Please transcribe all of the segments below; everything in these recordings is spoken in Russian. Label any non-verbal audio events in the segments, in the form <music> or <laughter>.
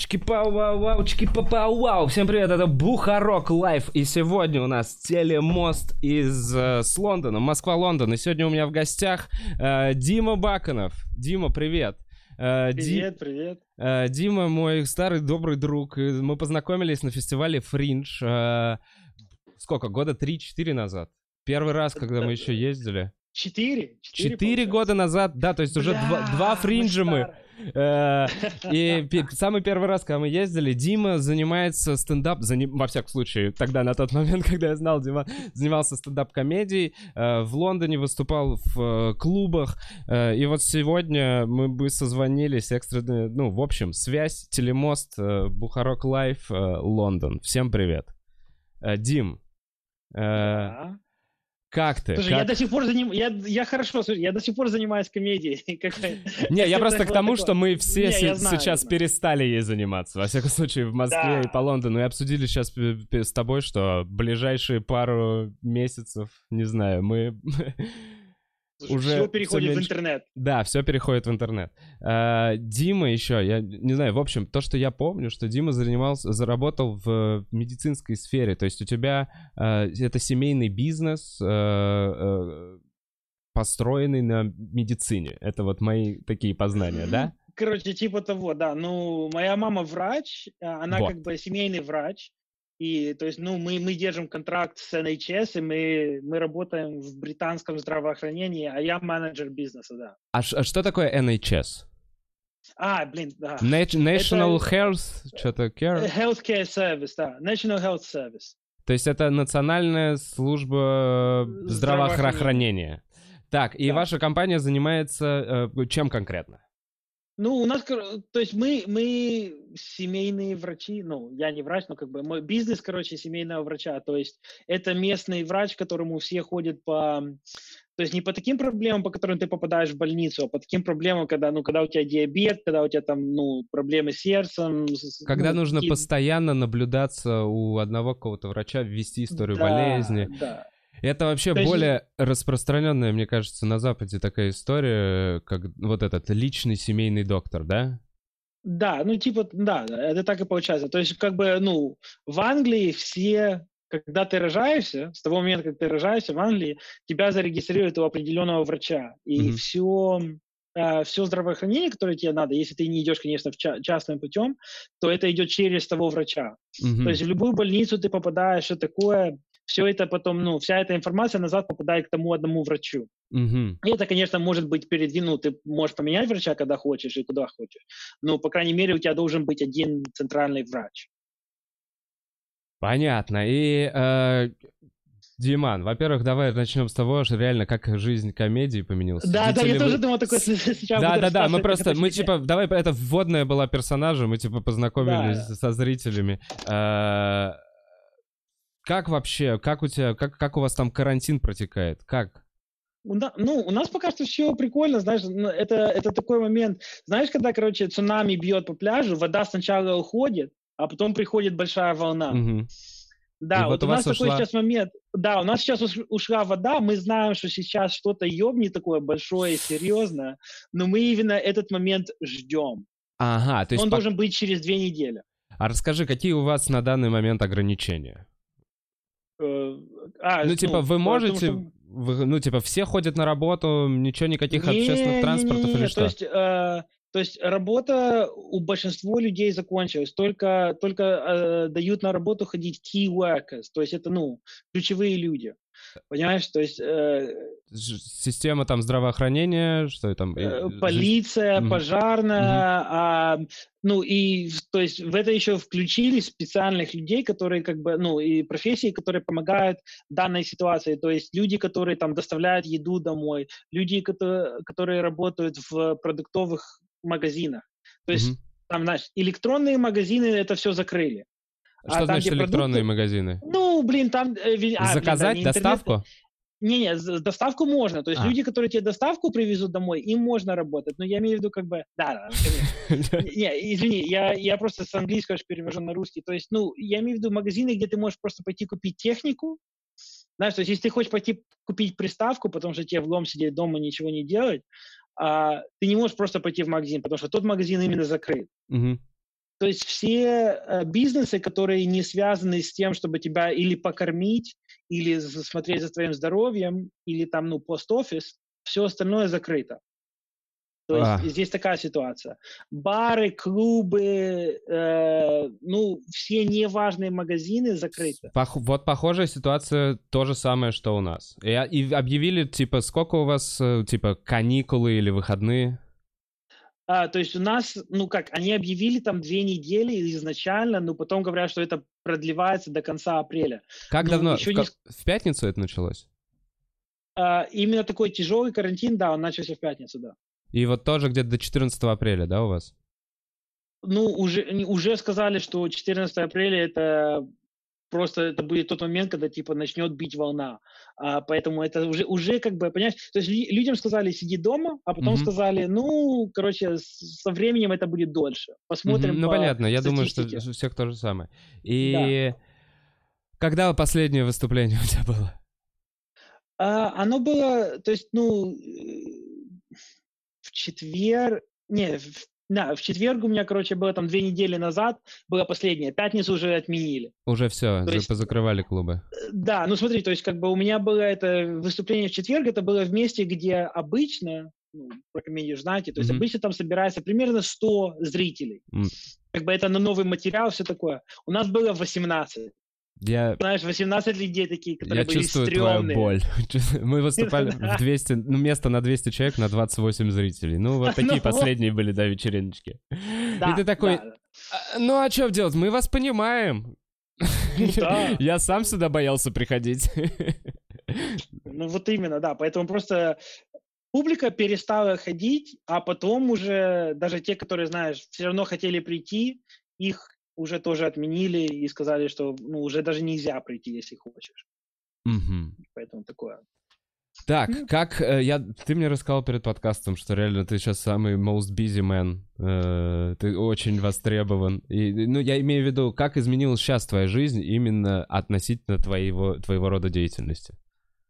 Чики-пау, вау, вау, чики-пау, вау. Всем привет, это Бухарог Лайв. И сегодня у нас телемост из э, с Лондона, Москва-Лондон. И сегодня у меня в гостях э, Дима Баканов. Дима, привет. Э, привет, Ди... привет. Э, Дима мой старый добрый друг. Мы познакомились на фестивале Фриндж. Э, сколько, года 3-4 назад. Первый раз, когда мы еще ездили. Четыре? Четыре года назад, да, то есть уже два, два фринджа мы. Э, и самый первый раз, когда мы ездили, Дима занимается стендап, во всяком случае, тогда на тот момент, <laughs> когда я знал Дима, занимался стендап-комедией, э, в Лондоне выступал в э, клубах, и вот сегодня мы бы созвонились экстренно, ну, в общем, связь, телемост, Бухарог Лайв, Лондон. Всем привет. Дим, да. Как ты? Слушай, как... я до сих пор заним... я, я хорошо, слушай, я до сих пор занимаюсь комедией. <laughs> Не, я просто к тому, что мы все сейчас перестали ей заниматься. Во всяком случае, в Москве и по Лондону. И обсудили сейчас с тобой, что ближайшие пару месяцев, не знаю, мы <laughs> уже все переходит все в интернет. Да, все переходит в интернет. А, Дима еще, я не знаю, в общем, то, что я помню, что Дима занимался, заработал в медицинской сфере. То есть у тебя а, это семейный бизнес, а, а, построенный на медицине. Это вот мои такие познания, да? Короче, типа того, да. Ну, моя мама врач, а, она вот. как бы семейный врач. И, то есть, ну, мы, мы держим контракт с NHS, и мы, мы работаем в британском здравоохранении, а я менеджер бизнеса, да. А, а что такое NHS? А, блин, да. National это... Health, что-то care? Healthcare Service, да. National Health Service. То есть это национальная служба здравоохранения. здравоохранения. Так, и да. ваша компания занимается э, чем конкретно? Ну, у нас, то есть мы, мы семейные врачи, ну, я не врач, но как бы мой бизнес, короче, семейного врача, то есть это местный врач, к которому все ходят по, то есть не по таким проблемам, по которым ты попадаешь в больницу, а по таким проблемам, когда, ну, когда у тебя диабет, когда у тебя там, ну, проблемы с сердцем. Когда ну, нужно такие... постоянно наблюдаться у одного какого-то врача, ввести историю да, болезни. Да. Это вообще есть... более распространенная, мне кажется, на Западе такая история, как вот этот личный семейный доктор, да? Да, ну типа, да, это так и получается. То есть как бы, ну, в Англии все, когда ты рожаешься, с того момента, как ты рожаешься в Англии, тебя зарегистрируют у определенного врача. И mm-hmm. все, э, все здравоохранение, которое тебе надо, если ты не идешь, конечно, в ча- частным путем, то это идет через того врача. Mm-hmm. То есть в любую больницу ты попадаешь, что такое, все это потом, ну, вся эта информация назад попадает к тому одному врачу. Угу. И это, конечно, может быть передвинуто. Ты можешь поменять врача, когда хочешь и куда хочешь. Но, по крайней мере, у тебя должен быть один центральный врач. Понятно. И, э, Диман, во-первых, давай начнем с того, что реально как жизнь комедии поменялась. Да, да, я вы... тоже думал такой сейчас. Да, да, да, мы просто, мы типа, давай, это вводная была персонажа, мы типа познакомились да. со зрителями. Э, как вообще, как у тебя, как, как у вас там карантин протекает? Как? Ну, у нас пока что все прикольно, знаешь, ну, это, это такой момент, знаешь, когда, короче, цунами бьет по пляжу, вода сначала уходит, а потом приходит большая волна. Угу. Да, вот, вот у нас ушла... такой сейчас момент. Да, у нас сейчас ушла вода, мы знаем, что сейчас что-то ёбни такое большое, серьезное, но мы именно этот момент ждем. Ага, то есть... Он по... должен быть через две недели. А расскажи, какие у вас на данный момент ограничения? Э, а, ну, типа, ну, вы можете... Что... Вы, ну, типа, все ходят на работу, ничего, никаких не, общественных транспортов не, не, не, или что? То есть, э, то есть работа у большинства людей закончилась, только, только э, дают на работу ходить key workers, то есть это, ну, ключевые люди. Понимаешь, то есть... Э, Система там здравоохранения, что там... Э, полиция, пожарная, mm-hmm. а, ну и, то есть в это еще включили специальных людей, которые как бы, ну и профессии, которые помогают данной ситуации, то есть люди, которые там доставляют еду домой, люди, которые, которые работают в продуктовых магазинах. То есть mm-hmm. там, знаешь, электронные магазины это все закрыли. Что а значит там, электронные продукты... магазины? Ну, блин, там... Э, а, Заказать блин, да, доставку? Не-не, доставку можно. То есть а. люди, которые тебе доставку привезут домой, им можно работать. Но я имею в виду как бы... Да, да, <laughs> Не, извини, я, я просто с английского перевожу на русский. То есть, ну, я имею в виду магазины, где ты можешь просто пойти купить технику. Знаешь, то есть если ты хочешь пойти купить приставку, потому что тебе влом сидеть дома ничего не делать, а, ты не можешь просто пойти в магазин, потому что тот магазин именно закрыт. Угу. То есть все э, бизнесы, которые не связаны с тем, чтобы тебя или покормить, или смотреть за твоим здоровьем, или там, ну, пост-офис, все остальное закрыто. То есть а. здесь такая ситуация. Бары, клубы, э, ну, все неважные магазины закрыты. Пох- вот похожая ситуация, то же самое, что у нас. И, и объявили, типа, сколько у вас, э, типа, каникулы или выходные? А, то есть у нас, ну как, они объявили там две недели изначально, но потом говорят, что это продлевается до конца апреля. Как но давно? В, не... в пятницу это началось? А, именно такой тяжелый карантин, да, он начался в пятницу, да. И вот тоже где-то до 14 апреля, да, у вас? Ну, уже, уже сказали, что 14 апреля это просто это будет тот момент, когда типа начнет бить волна. А, поэтому это уже, уже как бы, понимаешь, то есть людям сказали, сиди дома, а потом mm-hmm. сказали, ну, короче, со временем это будет дольше. Посмотрим. Mm-hmm. Ну, по понятно, я думаю, что у всех то же самое. И да. когда последнее выступление у тебя было? А, оно было, то есть, ну, в четверг, не, в да, в четверг у меня, короче, было там две недели назад, было последнее. Пятницу уже отменили. Уже все, то есть, позакрывали клубы. Э, да, ну смотри, то есть как бы у меня было это выступление в четверг, это было в месте, где обычно, ну, про комедию знаете, то есть mm-hmm. обычно там собирается примерно 100 зрителей. Mm. Как бы это на новый материал, все такое. У нас было 18. Я... Знаешь, 18 людей такие, которые Я были чувствую стрёмные. твою боль. <laughs> Мы выступали <laughs> в 200, ну, место на 200 человек на 28 зрителей. Ну, вот <laughs> такие ну, последние были, да, вечериночки. И ты такой. «А, ну, а что делать? Мы вас понимаем. Ну. Я сам сюда боялся приходить. Ну, вот именно, да. Поэтому просто публика перестала ходить, а потом уже даже те, которые, знаешь, все равно хотели прийти, их уже тоже отменили и сказали, что ну, уже даже нельзя прийти, если хочешь. Угу. Поэтому такое. Так, mm. как э, я, ты мне рассказал перед подкастом, что реально ты сейчас самый most busy man, э, ты очень востребован. И, ну, я имею в виду, как изменилась сейчас твоя жизнь именно относительно твоего твоего рода деятельности.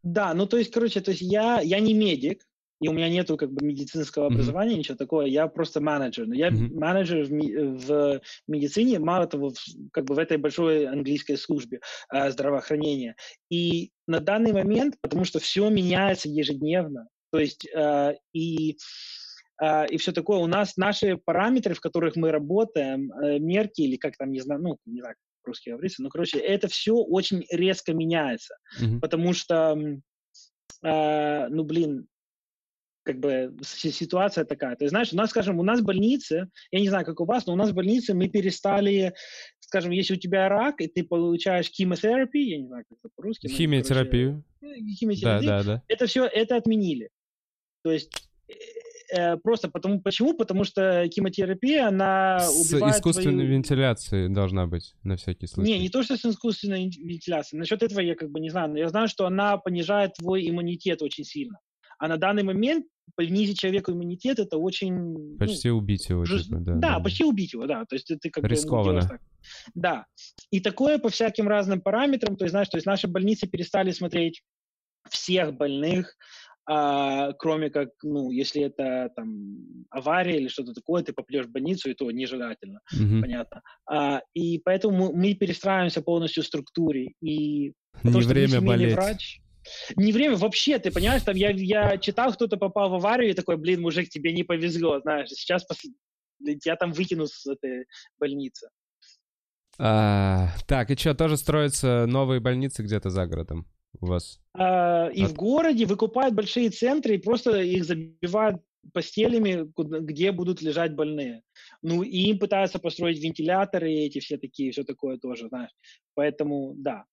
Да, ну то есть, короче, то есть я я не медик, и у меня нету как бы медицинского mm-hmm. образования, ничего такого, я просто менеджер. Но я mm-hmm. менеджер в, в медицине, мало того, в, как бы в этой большой английской службе э, здравоохранения. И на данный момент, потому что все меняется ежедневно, то есть э, и Uh, и все такое. У нас наши параметры, в которых мы работаем, uh, мерки или как там, не знаю, ну, не знаю, как русский говорится, но, короче, это все очень резко меняется, mm-hmm. потому что, uh, ну, блин, как бы ситуация такая. То есть, знаешь, у нас, скажем, у нас больницы, я не знаю, как у вас, но у нас в больнице мы перестали, скажем, если у тебя рак, и ты получаешь химиотерапию, я не знаю, как это по-русски. Химиотерапию. Короче, э, химиотерапию. Да, да, да. Это все, это отменили. То есть э, э просто потому, почему? Потому что химиотерапия, она С искусственной твою... вентиляцией должна быть, на всякий случай. Не, не то, что с искусственной вентиляцией. Насчет этого я как бы не знаю, но я знаю, что она понижает твой иммунитет очень сильно. А на данный момент понизить человеку иммунитет это очень... Ну, почти ну, убить его. Жест... Типа, да, да, да, почти убить его, да. То есть ты как Рискованно. бы... Так. Да. И такое по всяким разным параметрам. То есть, знаешь, то есть наши больницы перестали смотреть всех больных, а, кроме как, ну, если это там авария или что-то такое, ты попадешь в больницу, и то нежелательно, mm-hmm. понятно. А, и поэтому мы перестраиваемся полностью в структуре. И Не то, время болеть. Врач, не время вообще, ты понимаешь, там я, я читал, кто-то попал в аварию и такой, блин, мужик, тебе не повезло, знаешь, сейчас пос... я там выкину с этой больницы. А, так, и что, тоже строятся новые больницы где-то за городом у вас? А, и От... в городе выкупают большие центры и просто их забивают постелями, где будут лежать больные. Ну, и им пытаются построить вентиляторы эти все такие, все такое тоже, знаешь. Поэтому, да,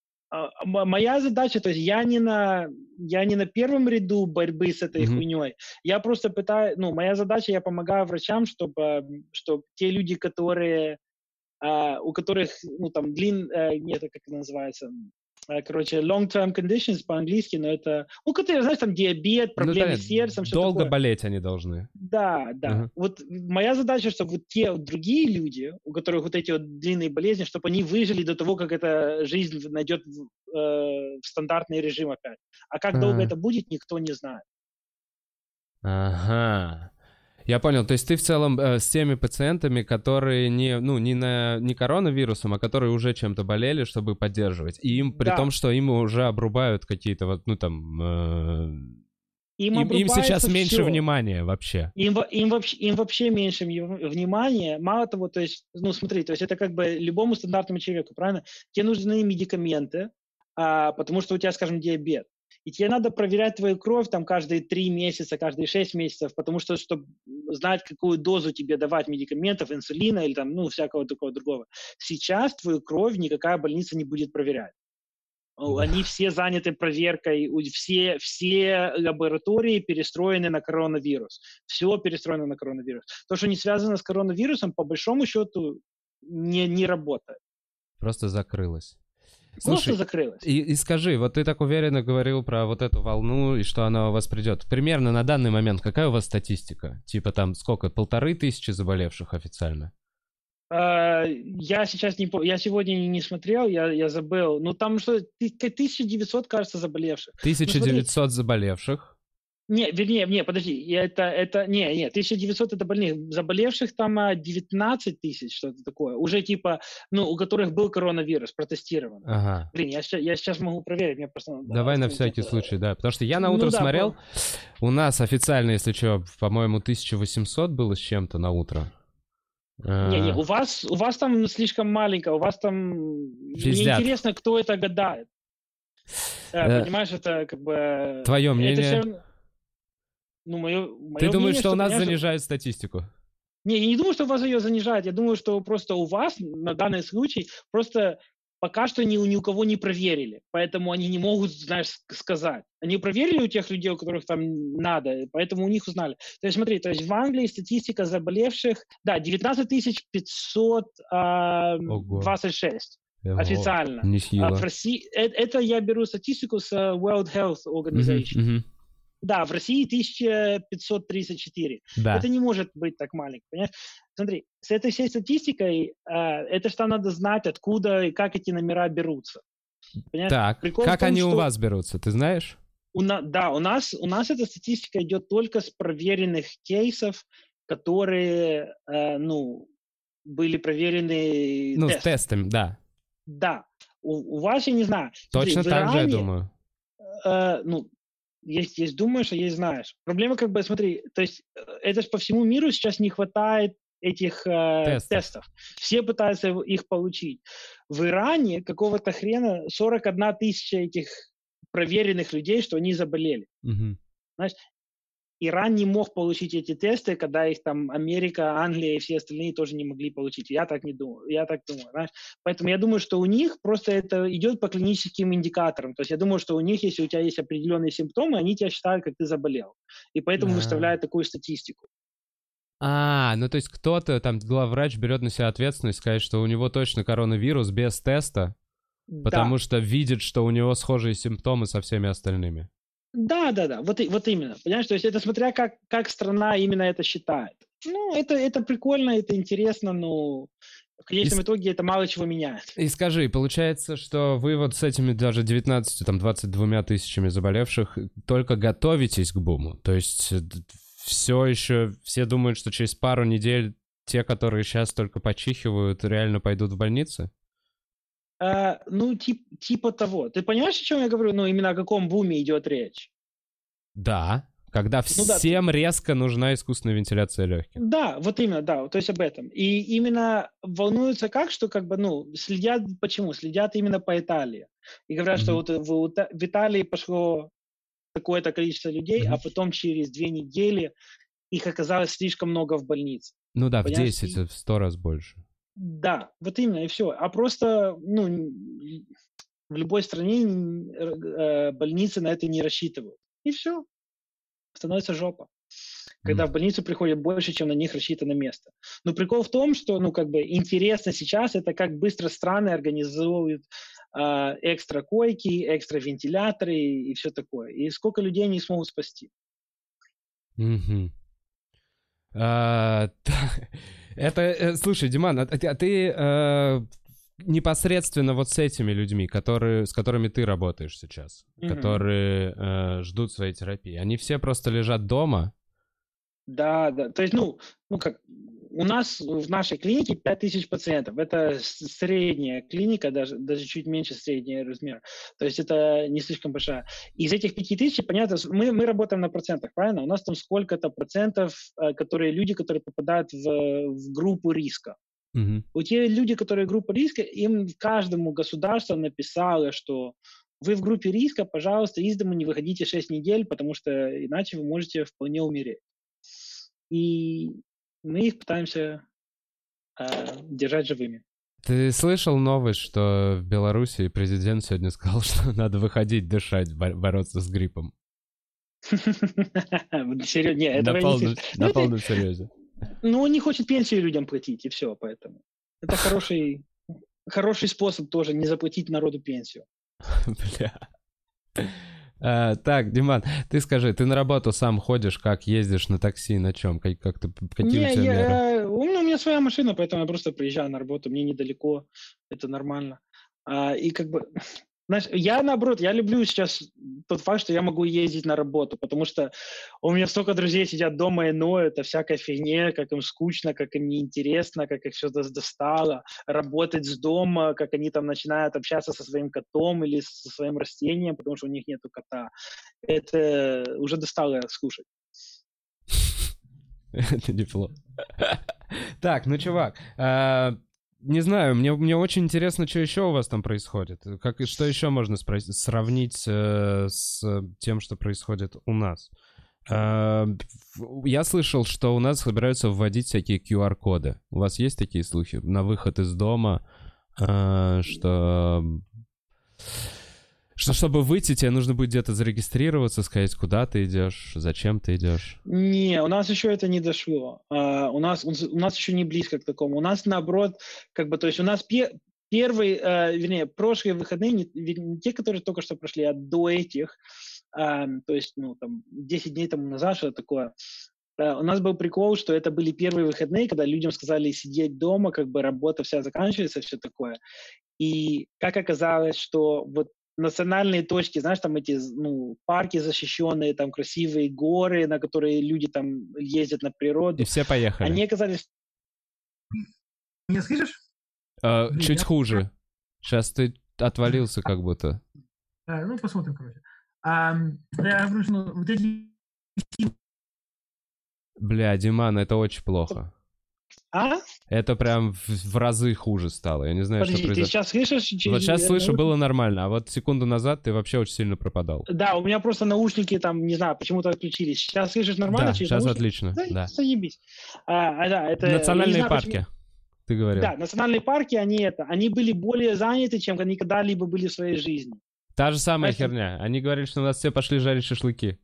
моя задача, то есть я не на я не на первом ряду борьбы с этой mm-hmm. хуйней. Я просто пытаюсь, ну, моя задача, я помогаю врачам, чтобы, чтобы те люди, которые, uh, у которых, ну, там, длин, uh, нет, как это называется, короче, long-term conditions по-английски, но это, ну, которые, знаешь, там диабет, ну проблемы ну, да, с сердцем, что Долго такое. болеть они должны. Да, да. Uh-huh. Вот моя задача, чтобы вот те вот другие люди, у которых вот эти вот длинные болезни, чтобы они выжили до того, как эта жизнь найдет в, э, в стандартный режим опять. А как uh-huh. долго это будет, никто не знает. Ага. Я понял, то есть ты в целом э, с теми пациентами, которые не, ну, не, на, не коронавирусом, а которые уже чем-то болели, чтобы поддерживать. И им, при Да. том, что им уже обрубают какие-то вот, ну там... э, Им, им, им сейчас обрубается меньше внимания вообще. Им, им, вообще, им вообще меньше вни- внимания. Мало того, то есть, ну смотри, то есть это как бы любому стандартному человеку, правильно? Тебе нужны медикаменты, а, потому что у тебя, скажем, диабет. И тебе надо проверять твою кровь там каждые три месяца, каждые шесть месяцев, потому что, чтобы знать, какую дозу тебе давать медикаментов, инсулина или там, ну, всякого такого другого. Сейчас твою кровь никакая больница не будет проверять. Они все заняты проверкой, все, все лаборатории перестроены на коронавирус. Все перестроено на коронавирус. То, что не связано с коронавирусом, по большому счету, не, не работает. Просто закрылось. Просто Слушай, закрылось. и, и скажи, вот ты так уверенно говорил про вот эту волну и что она у вас придет. Примерно на данный момент какая у вас статистика? Типа там сколько? Полторы тысячи заболевших официально? А, Я сейчас не помню, я сегодня не- смотрел, я, я забыл. Ну, там что, ты- к- 1900, кажется, заболевших. 1900 заболевших. Не, вернее, не, подожди, это, это, не, не, 1900 это больных, заболевших там а, 19 тысяч, что-то такое, уже типа, ну, у которых был коронавирус, протестирован. Ага. Блин, я, я сейчас могу проверить, мне просто... Давай на открыть всякий это. случай, да. Потому что я на Ну утро да, смотрел, у нас официально, если что, по-моему, 1800 было с чем-то на утро. Не, не, А, у вас, у вас там слишком маленько, у вас там... Мне Пиздят. интересно, кто это гадает. Э, Э, Понимаешь, это как бы... Твое это мнение? всё равно- Ну, мое, Ты думаешь, что у нас понимаешь, занижают статистику? Не, я не думаю, что у вас ее занижают. Я думаю, что просто у вас на данный случай просто пока что ни, ни у кого не проверили. Поэтому они не могут, знаешь, ск- сказать. Они проверили у тех людей, у которых там надо, поэтому у них узнали. То есть смотри, то есть в Англии статистика заболевших, да, 19 526 Ого, официально. А Нехило. в России, э- это я беру статистику с World Health Organization. мгм. Да, в России 1534. Да. Это не может быть так маленько, понимаешь? Смотри, с этой всей статистикой, э, это что надо знать, откуда и как эти номера берутся. Понимаешь? Так, Прикол как том, они у что- вас берутся, ты знаешь? У на- да, у нас, у нас эта статистика идет только с проверенных кейсов, которые, э, ну, были проверены Ну, с тестом. тестами, да. Да. У, у вас, я не знаю. Смотри, Точно в так же, я Иране, думаю. э, ну, есть, есть думаешь, а есть знаешь. Проблема как бы, смотри, то есть э, это же по всему миру сейчас не хватает этих э, Тестов. тестов. Все пытаются их получить. В Иране какого-то хрена 41 тысяча этих проверенных людей, что они заболели. Мгм. Иран не мог получить эти тесты, когда их там Америка, Англия и все остальные тоже не могли получить. Я так не думаю. Я так думаю. знаешь. Поэтому я думаю, что у них просто это идет по клиническим индикаторам. То есть я думаю, что у них, если у тебя есть определенные симптомы, они тебя считают, как ты заболел. И поэтому А. выставляют такую статистику. А, ну то есть кто-то, там, главврач берет на себя ответственность сказать, что у него точно коронавирус без теста, потому да. что видит, что у него схожие симптомы со всеми остальными. Да, да, да, вот, и- вот именно. Понимаешь, то есть это смотря как, как страна именно это считает. Ну, это, это прикольно, это интересно, но в конечном И итоге это мало чего меняет. И скажи, получается, что вы вот с этими даже 19, там, 22 тысячами заболевших только готовитесь к буму? То есть все еще, все думают, что через пару недель те, которые сейчас только почихивают, реально пойдут в больницы? А, ну, тип, типа того. Ты понимаешь, о чем я говорю? Ну, именно о каком буме идет речь? Да. Когда Ну да, всем резко нужна искусственная вентиляция легких. Да, вот именно, да, то есть об этом. И именно волнуются как, что как бы, ну, следят, почему? Следят именно по Италии. И говорят, что Мгм. вот в, в Италии пошло такое-то количество людей, а Мгм. потом через две недели их оказалось слишком много в больнице. Ну да, в Понимаешь, 10, и- в 100 раз больше. Да, вот именно, и все. А просто, ну, в любой стране э, больницы на это не рассчитывают. И все. Становится жопа. Когда М. в больницу приходит больше, чем на них рассчитано место. Но прикол в том, что, ну, как бы интересно сейчас, это как быстро страны организуют а, экстра койки, экстра вентиляторы и, все такое. И сколько людей они смогут спасти. А, <laughs> та- Это, э, слушай, Диман, а ты, а ты, э, непосредственно вот с этими людьми, которые, с которыми ты работаешь сейчас, Мгм. которые э, ждут своей терапии, они все просто лежат дома Да, да. То есть, ну, ну как, у нас в нашей клинике 5000 пациентов. Это средняя клиника, даже, даже чуть меньше средний размер. То есть это не слишком большая. Из этих 5000, понятно, мы, мы работаем на процентах, правильно? У нас там сколько-то процентов, э, которые люди, которые попадают в, в группу риска. Мгм. Вот те люди, которые группа риска, им каждому государство написало, что вы в группе риска, пожалуйста, из дома не выходите 6 недель, потому что иначе вы можете вполне умереть. И мы их пытаемся э, держать живыми. Ты слышал новость, что в Беларуси президент сегодня сказал, <laughs> что надо выходить дышать, бо- бороться с гриппом? <laughs> Серьезно, нет, этого на Ну, полном серьезе. Ну, он не хочет пенсию людям платить, и все, поэтому. Это хороший, хороший способ тоже не заплатить народу пенсию. <laughs> Бля. А, так, Диман, ты скажи, ты на работу сам ходишь, как ездишь на такси, на чем? Как, как ты, какие Не, у тебя меры? я, у, меня, у меня своя машина, поэтому я просто приезжаю на работу, мне недалеко, это нормально. А, и как бы, знаешь, я наоборот, я люблю сейчас тот факт, что я могу ездить на работу, потому что у меня столько друзей сидят дома и ноют о всякой фигне, как им скучно, как им неинтересно, как их все достало, работать с дома, как они там начинают общаться со своим котом или со своим растением, потому что у них нету кота. Это уже достало слушать. <laughs> Это неплохо. <laughs> Так, ну, чувак, а, не знаю, мне, мне очень интересно, что еще у вас там происходит. Как, что еще можно спросить, сравнить э, с тем, что происходит у нас? В- я слышал, что у нас собираются вводить всякие QR-коды. У вас есть такие слухи? На выход из дома, а, что... Что чтобы выйти, тебе нужно будет где-то зарегистрироваться, сказать, куда ты идешь, зачем ты идешь. Не, у нас еще это не дошло. А, у, нас, у нас еще не близко к такому. У нас наоборот, как бы, то есть у нас пе- первый, э, вернее, прошлые выходные, не, не те, которые только что прошли, а до этих, а, то есть, ну, там, 10 дней тому назад, что такое, э, у нас был прикол, что это были первые выходные, когда людям сказали сидеть дома, как бы работа вся заканчивается, все такое. И как оказалось, что вот национальные точки, знаешь, там эти, ну, парки защищенные, там красивые горы, на которые люди там ездят на природу, И все поехали. они оказались... Меня слышишь? А, чуть я- хуже. Сейчас ты отвалился как будто. А, ну, посмотрим, короче. Ам, я говорю, что ну, вот эти... Бля, Диман, это очень плохо. А? Это прям в, в разы хуже стало. Я не знаю, Подожди, что ты произошло. сейчас слышишь? через- Вот сейчас слышу, было нормально, а вот секунду назад ты вообще очень сильно пропадал. Да, у меня просто наушники там, не знаю, почему-то отключились. Сейчас слышишь нормально? да, через сейчас наушники? отлично. Да, Да. заебись. А, а, да, это... Национальные знаю, парки, почему- ты говорил. Да, национальные парки, они это, они были более заняты, чем они когда-либо были в своей жизни. Та же самая Поэтому- херня. Они говорили, что у нас все пошли жарить шашлыки.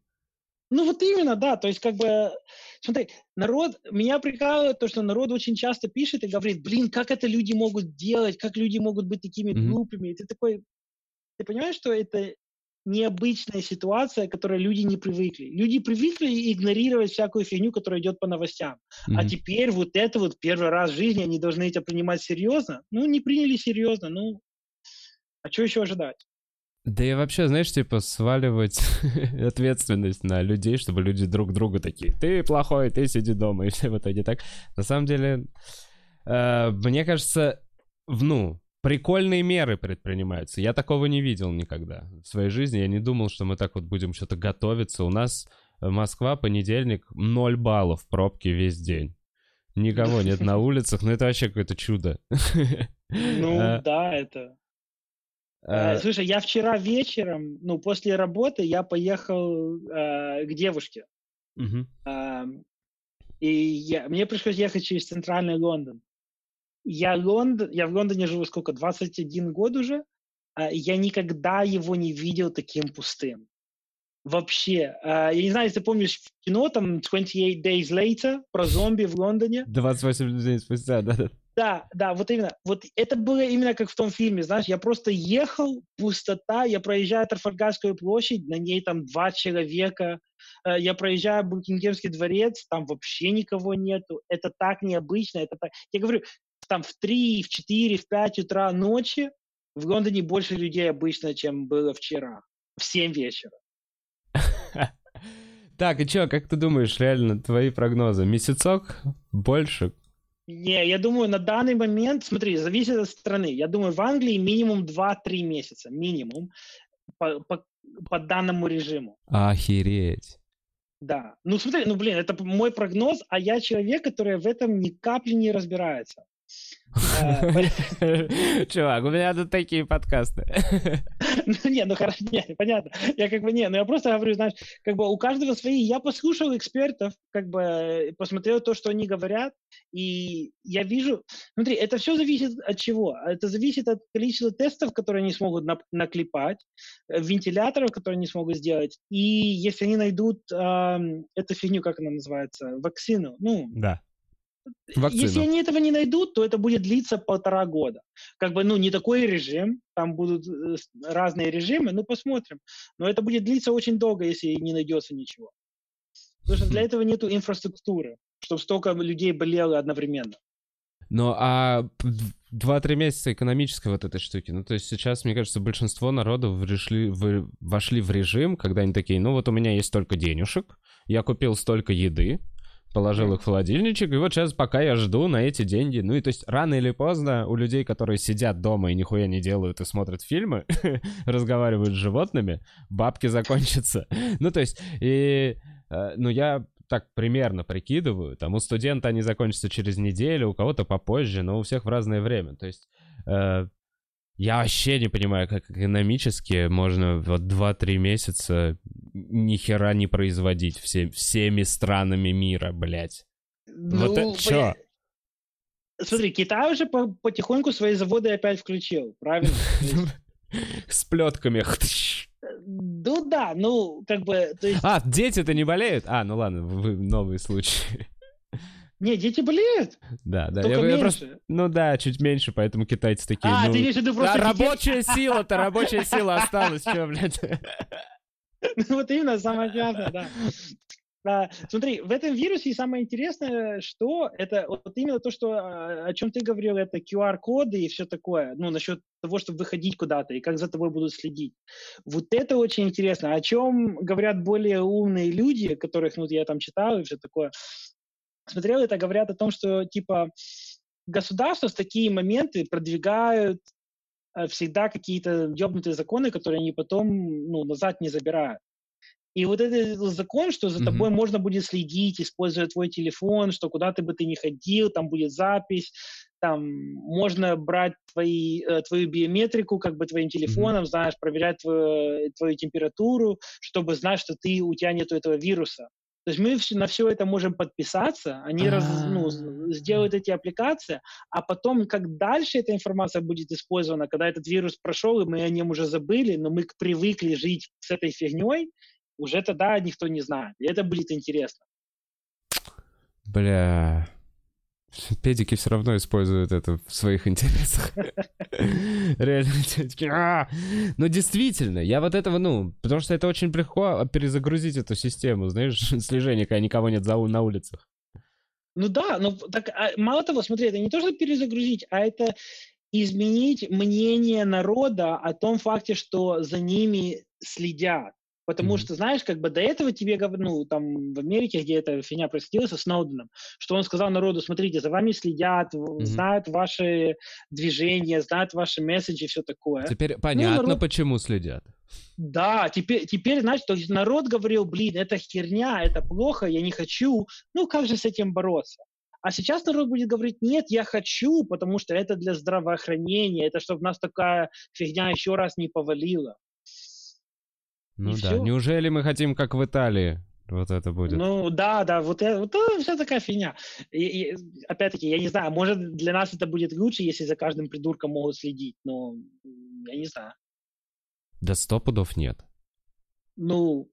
Ну вот именно, да, то есть как бы, смотри, народ, меня прикалывает то, что народ очень часто пишет и говорит, блин, как это люди могут делать, как люди могут быть такими Мгм. глупыми, и ты такой, ты понимаешь, что это необычная ситуация, к которой люди не привыкли. Люди привыкли игнорировать всякую фигню, которая идет по новостям. А Мгм. теперь вот это вот первый раз в жизни они должны это принимать серьезно. Ну, не приняли серьезно, ну, а что еще ожидать? Да и вообще, знаешь, типа сваливать <laughs> ответственность на людей, чтобы люди друг друга такие, ты плохой, ты сиди дома, <laughs> и все в итоге так. На самом деле, э, мне кажется, ну, прикольные меры предпринимаются. Я такого не видел никогда в своей жизни. Я не думал, что мы так вот будем что-то готовиться. У нас Москва, понедельник, 0 баллов, пробки весь день. Никого нет на <laughs> улицах, ну это вообще какое-то чудо. Ну, Э, да, это... э, Э, Слушай, я вчера вечером, ну, после работы, я поехал э, к девушке. мгм. Ам, и я, мне пришлось ехать через центральный Лондон. Я, Лондон, я в Лондоне живу сколько, 21 год уже. а я никогда его не видел таким пустым. Вообще. А, я не знаю, если ты помнишь кино, там 28 Days Later, про зомби в Лондоне. 28 дней спустя, да-да. Да, да, вот именно. Вот это было именно как в том фильме, знаешь, я просто ехал, пустота, я проезжаю Трафальгарскую площадь, на ней там два человека, э, я проезжаю Букингемский дворец, там вообще никого нету, это так необычно, это так... Я говорю, там в 3, в 4, в 5 утра ночи в Лондоне больше людей обычно, чем было вчера, в 7 вечера. <laughs> Так, и чё, как ты думаешь, реально, твои прогнозы? Месяцок? Больше? Не, я думаю, на данный момент, смотри, зависит от страны. Я думаю, в Англии минимум 2-3 месяца, минимум, по, по, по данному режиму. Охереть. Да. Ну, смотри, ну, блин, это мой прогноз, а я человек, который в этом ни капли не разбирается. <laughs> Чувак, у меня тут такие подкасты. <laughs> Ну, не, ну хорошо, не, понятно. Я как бы, не, ну я просто говорю, знаешь, как бы у каждого свои. Я послушал экспертов, как бы посмотрел то, что они говорят, и я вижу... Смотри, это все зависит от чего? Это зависит от количества тестов, которые они смогут наклепать, э, вентиляторов, которые они смогут сделать, и если они найдут эту фигню, как она называется, вакцину, ну, да. Вакцину. Если они этого не найдут, то это будет длиться полтора года. Как бы, ну, не такой режим, там будут э, разные режимы, ну, посмотрим. Но это будет длиться очень долго, если не найдется ничего. Потому что для этого нет инфраструктуры, чтобы столько людей болело одновременно. Ну, а 2-3 месяца экономической вот этой штуки. Ну, то есть сейчас, мне кажется, большинство народов вошли в, вошли в режим, когда они такие, ну, вот у меня есть столько денежек, я купил столько еды, положил их в холодильничек, и вот сейчас пока я жду на эти деньги. Ну и то есть рано или поздно у людей, которые сидят дома и нихуя не делают и смотрят фильмы, <laughs> разговаривают с животными, бабки закончатся. <laughs> Ну то есть, и, э, ну я так примерно прикидываю, там у студента они закончатся через неделю, у кого-то попозже, но у всех в разное время. То есть э, я вообще не понимаю, как экономически можно вот 2-3 месяца ни хера не производить все, всеми странами мира, блядь. Ну, вот это что? Смотри, Китай уже по потихоньку свои заводы опять включил, правильно? <laughs> С плетками. Ну да, ну как бы... А, дети-то не болеют? А, ну ладно, вы новые случаи. Не, дети болеют. Да, да. Только я, меньше. Я просто, ну да, чуть меньше, поэтому китайцы такие. А, ну, ты имеешь в виду просто... Да, рабочая <laughs> сила-то, рабочая сила осталась, что, блядь. <laughs> Ну вот именно, самое главное, да. А, смотри, в этом вирусе самое интересное, что это вот именно то, что, а, о чем ты говорил, это QR-коды и все такое, ну, насчет того, чтобы выходить куда-то и как за тобой будут следить. Вот это очень интересно. О чем говорят более умные люди, которых, ну, я там читал и все такое смотрел, это говорят о том, что типа государства в такие моменты продвигают э, всегда какие-то ёбнутые законы, которые они потом ну, назад не забирают. И вот этот закон, что за mm-hmm. тобой можно будет следить, используя твой телефон, что куда ты бы ты ни ходил, там будет запись, там можно брать твои, э, твою биометрику как бы твоим телефоном, mm-hmm. знаешь, проверять твою, твою температуру, чтобы знать, что ты, у тебя нет этого вируса. То есть мы на все это можем подписаться, они раз, ну, сделают эти аппликации, а потом, как дальше эта информация будет использована, когда этот вирус прошел, и мы о нем уже забыли, но мы привыкли жить с этой фигней, уже тогда никто не знает. И это будет интересно. Бля, Педики все равно используют это в своих <laughs> интересах. Реально, такие, «А!» Но действительно, я вот этого, ну, потому что это очень легко перезагрузить эту систему, знаешь, <laughs> слежения, когда никого нет на улицах. Ну да, но так а, мало того, смотри, это не то, что перезагрузить, а это изменить мнение народа о том факте, что за ними следят. Потому mm-hmm. что, знаешь, как бы до этого тебе, ну, там, в Америке, где эта фигня происходила со Сноуденом, что он сказал народу, смотрите, за вами следят, mm-hmm. знают ваши движения, знают ваши месседжи все такое. Теперь ну, понятно, ну, народ... почему следят. Да, теперь, теперь, значит, то есть народ говорил, блин, это херня, это плохо, я не хочу. Ну, как же с этим бороться? А сейчас народ будет говорить, нет, я хочу, потому что это для здравоохранения, это чтобы нас такая фигня еще раз не повалила. Ну и да. Все. Неужели мы хотим, как в Италии? Вот это будет. Ну да, да, вот это, вот это вся такая фигня. И, и, опять-таки, я не знаю, может для нас это будет лучше, если за каждым придурком могут следить, но я не знаю. Да сто пудов нет. Ну,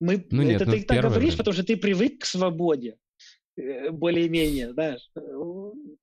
мы, ну, нет, это ну, ты так говоришь, потому что ты привык к свободе. Э, более-менее, знаешь.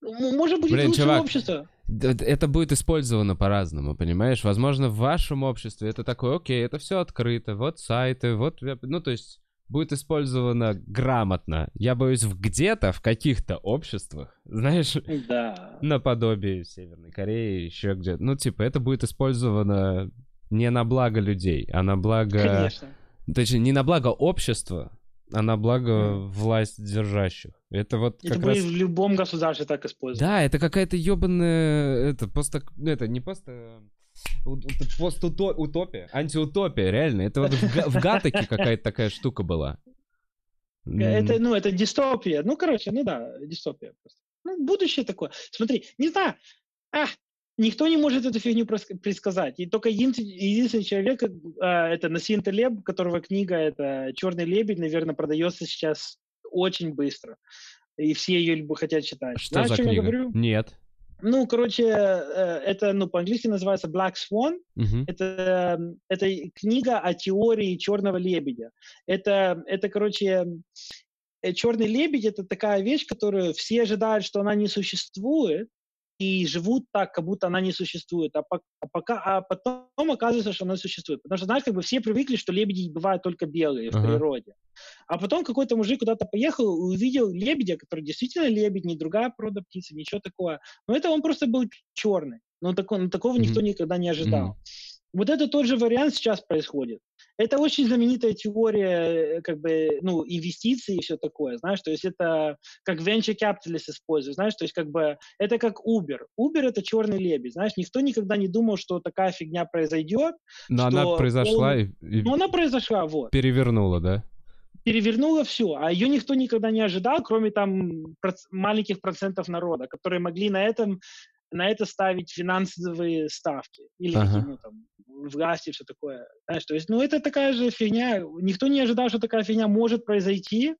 Может быть, Блин, лучше чувак, общество. Это будет использовано по-разному, понимаешь? Возможно, в вашем обществе это такое, окей, это все открыто, вот сайты, вот... Ну, то есть будет использовано грамотно. Я боюсь, в где-то, в каких-то обществах, <laughs> знаешь, да. наподобие Северной Кореи, еще где-то. Ну, типа, это будет использовано не на благо людей, а на благо... Конечно Точнее, не на благо общества, а на благо власть держащих. Это вот Это как будет раз... в любом государстве так использовать. Да, это какая-то ебаная... Это просто... ну, Это не просто... Постутопия, антиутопия, реально. Это вот в, в Гатаке какая-то такая штука была. М, Это, ну, это дистопия. Ну, короче, ну да, дистопия просто. Ну, будущее такое. Смотри, не знаю, а, никто не может эту фигню предсказать. И только един- единственный человек, а, это Насин Талеб, которого книга, это «Черный лебедь», наверное, продается сейчас очень быстро. И все ее либо хотят читать. Что Знаешь, за чем я книга? говорю? Нет. Ну, короче, э, это, ну, по-английски называется Black Swan. Мгм. Это, это книга о теории черного лебедя. Это, это короче, черный лебедь это такая вещь, которую все ожидают, что она не существует, и живут так, как будто она не существует, а, пок- а пока, а потом оказывается, что она существует. Потому что, знаешь, как бы все привыкли, что лебеди бывают только белые в Ага. природе. А потом какой-то мужик куда-то поехал и увидел лебедя, который действительно лебедь, не другая порода птицы, ничего такого. Но это он просто был черный. Но тако- ну, такого никто Мгм. никогда не ожидал. Мгм. Вот это тот же вариант сейчас происходит. Это очень знаменитая теория, э, как бы, ну, инвестиций и все такое, знаешь, то есть это как venture capitalist используют, знаешь, то есть как бы это как Uber. Uber это черный лебедь, знаешь, никто никогда не думал, что такая фигня произойдет, Но она что произошла он- и но она произошла, вот перевернула, да? перевернула все, а ее никто никогда не ожидал, кроме там проц- маленьких процентов народа, которые могли на этом на это ставить финансовые ставки или Ага. ну, там, власти, все такое. Знаешь, то есть, ну, это такая же фигня. Никто не ожидал, что такая фигня может произойти,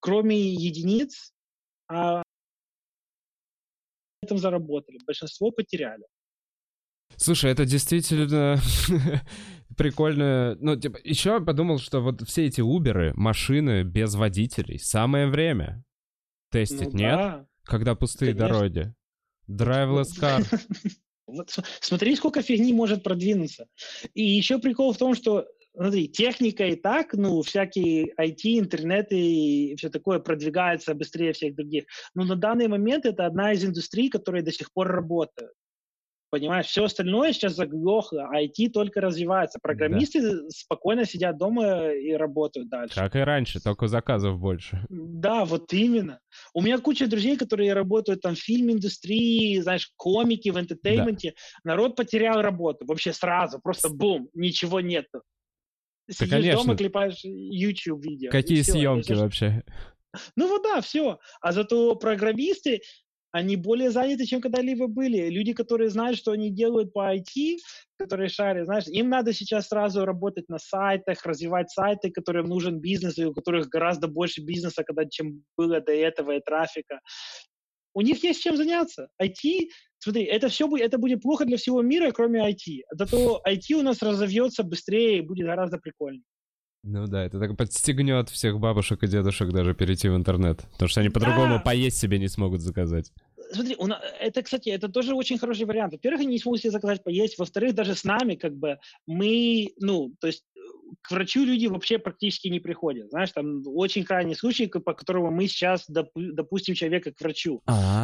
кроме единиц, а на этом заработали. Большинство потеряли. Слушай, это действительно <laughs> прикольно. Ну, типа, еще я подумал, что вот все эти Уберы, машины без водителей, самое время тестить, Ну нет? да. Когда пустые Конечно. дороги. Driveless <laughs> car. Вот с- смотри, сколько фигни может продвинуться. И еще прикол в том, что смотри, техника и так, ну, всякие IT, интернеты и все такое продвигается быстрее всех других. Но на данный момент это одна из индустрий, которые до сих пор работают. Понимаешь, все остальное сейчас заглохло, а IT только развивается. Программисты спокойно сидят дома и работают дальше. Как и раньше, только заказов больше. Да, вот именно. У меня куча друзей, которые работают там в фильм-индустрии, знаешь, комики, в entertainment е. Народ потерял работу вообще сразу, просто бум, ничего нету. Сидишь конечно. дома, клепаешь YouTube видео. и Какие всё, съемки вообще? Ну вот да, все. А зато программисты, они более заняты, чем когда-либо были. Люди, которые знают, что они делают по IT, которые шарят, знаешь, им надо сейчас сразу работать на сайтах, развивать сайты, которым нужен бизнес, и у которых гораздо больше бизнеса, когда, чем было до этого, и трафика. У них есть чем заняться. IT, смотри, это все будет, это будет плохо для всего мира, кроме IT. Зато IT у нас разовьется быстрее и будет гораздо прикольнее. Ну да, это так подстегнет всех бабушек и дедушек даже перейти в интернет. Потому что они по-другому поесть себе не смогут заказать. Смотри, у на- это, кстати, это тоже очень хороший вариант. Во-первых, они не смогут себе заказать поесть. Во-вторых, даже с нами, как бы, мы, ну, то есть к врачу люди вообще практически не приходят. Знаешь, там очень крайний случай, по которому мы сейчас допу- допустим человека к врачу.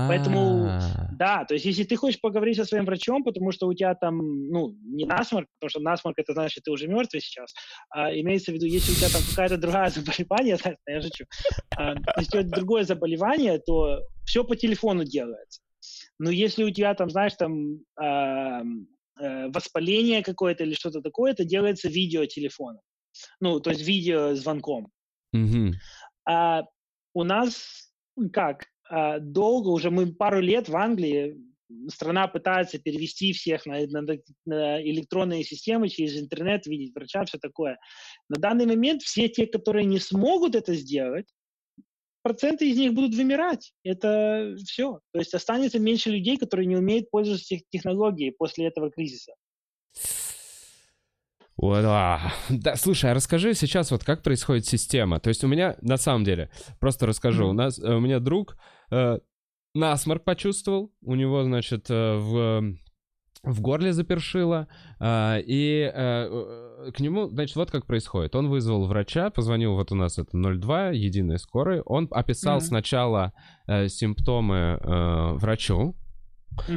Поэтому- А. Да, то есть если ты хочешь поговорить со своим врачом, потому что у тебя там, ну, не насморк, потому что насморк это значит, ты уже мертвый сейчас, а имеется в виду, если у тебя там какая-то другая <laughs> заболевание, да, я шучу, а, если у тебя другое заболевание, то все по телефону делается. Но если у тебя там, знаешь, там э, воспаление какое-то или что-то такое, это делается видеотелефоном. Ну, то есть видеозвонком. Мгм. А у нас как? А, долго, уже мы пару лет в Англии, страна пытается перевести всех на, на- на электронные системы через интернет, видеть врача, все такое. На данный момент все те, которые не смогут это сделать, проценты из них будут вымирать. Это все. То есть останется меньше людей, которые не умеют пользоваться тех- технологией после этого кризиса. Да. Да, слушай, а расскажи сейчас вот как происходит система. То есть у меня, на самом деле, просто расскажу. У Мгм. нас, э, у меня друг э, насморк почувствовал. У него, значит, э, в в горле запершило, а, и э, к нему, значит, вот как происходит. Он вызвал врача, позвонил, вот у нас это 02, единая скорая. Он описал Мгм. сначала э, симптомы э, врачу.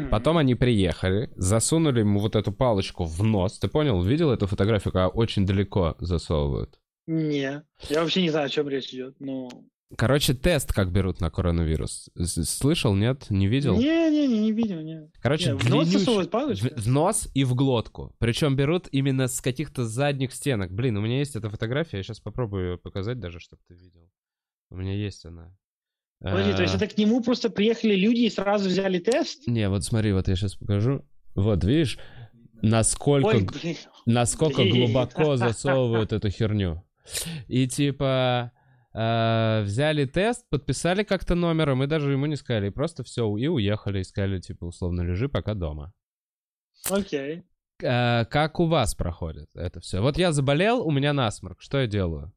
Потом они приехали, засунули ему вот эту палочку в нос. Ты понял? Видел эту фотографию, когда очень далеко засовывают? Не, я вообще не знаю, о чем речь идет, но... Короче, тест как берут на коронавирус. Слышал, нет? Не видел? Не-не, не, видел, не. Короче, Не, в нос палочку? в, в нос и в глотку. Причем берут именно с каких-то задних стенок. Блин, у меня есть эта фотография, я сейчас попробую ее показать даже, чтобы ты видел. У меня есть она. Подожди, то есть А, это к нему просто приехали люди и сразу взяли тест? Не, вот смотри, вот я сейчас покажу. Вот, видишь, насколько, Ой, насколько глубоко засовывают эту херню. И типа э, взяли тест, подписали как-то номером, и даже ему не сказали. Просто все, и уехали, и сказали, типа, условно, лежи пока дома. Окей. Э, как у вас проходит это все? Вот я заболел, у меня насморк. Что я делаю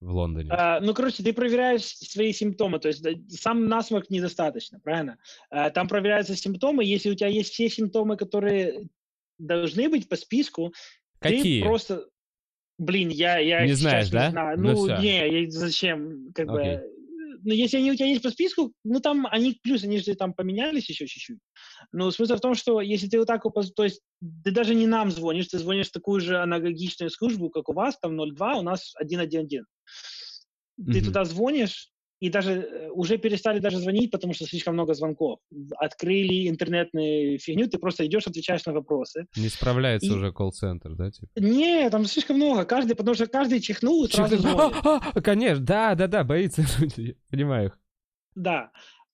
в Лондоне? А, ну, короче, ты проверяешь свои симптомы, то есть сам насморк недостаточно, правильно? А, там проверяются симптомы, если у тебя есть все симптомы, которые должны быть по списку, Какие? ты просто... Блин, я, я Не знаешь, не да? знаю. Ну Ну, не, я- зачем, как Окей. бы... Ну, если они у тебя есть по списку, ну, там они, плюс, они же там поменялись еще чуть-чуть. Но смысл в том, что если ты вот так, вот то есть ты даже не нам звонишь, ты звонишь в такую же аналогичную службу, как у вас, там 02, у нас 111. Ты Мгм. туда звонишь, и даже э, уже перестали даже звонить, потому что слишком много звонков. Открыли интернетную фигню, ты просто идешь, отвечаешь на вопросы. Не справляется И- уже колл-центр, да? Типа? Не, там слишком много. Каждый, потому что каждый чихнул и сразу звонит. А, <laughs> а, Конечно, да, да, да, боится люди. Понимаю их. Да.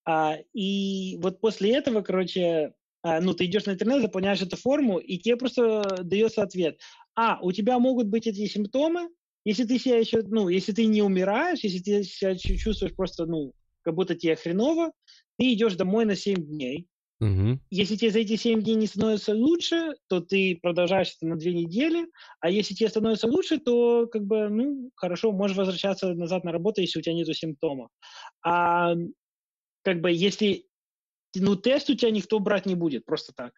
А, и вот после этого, короче, а, ну, ты идешь на интернет, заполняешь эту форму, и тебе просто дается ответ. А, у тебя могут быть эти симптомы, если ты себя еще, ну, если ты не умираешь, если ты себя чу- чувствуешь просто, ну, как будто тебе хреново, ты идешь домой на 7 дней. Мгм. Если тебе за эти 7 дней не становится лучше, то ты продолжаешь это на 2 недели, а если тебе становится лучше, то, как бы, ну, хорошо, можешь возвращаться назад на работу, если у тебя нету симптомов. А, как бы, если, ну, тест у тебя никто брать не будет, просто так.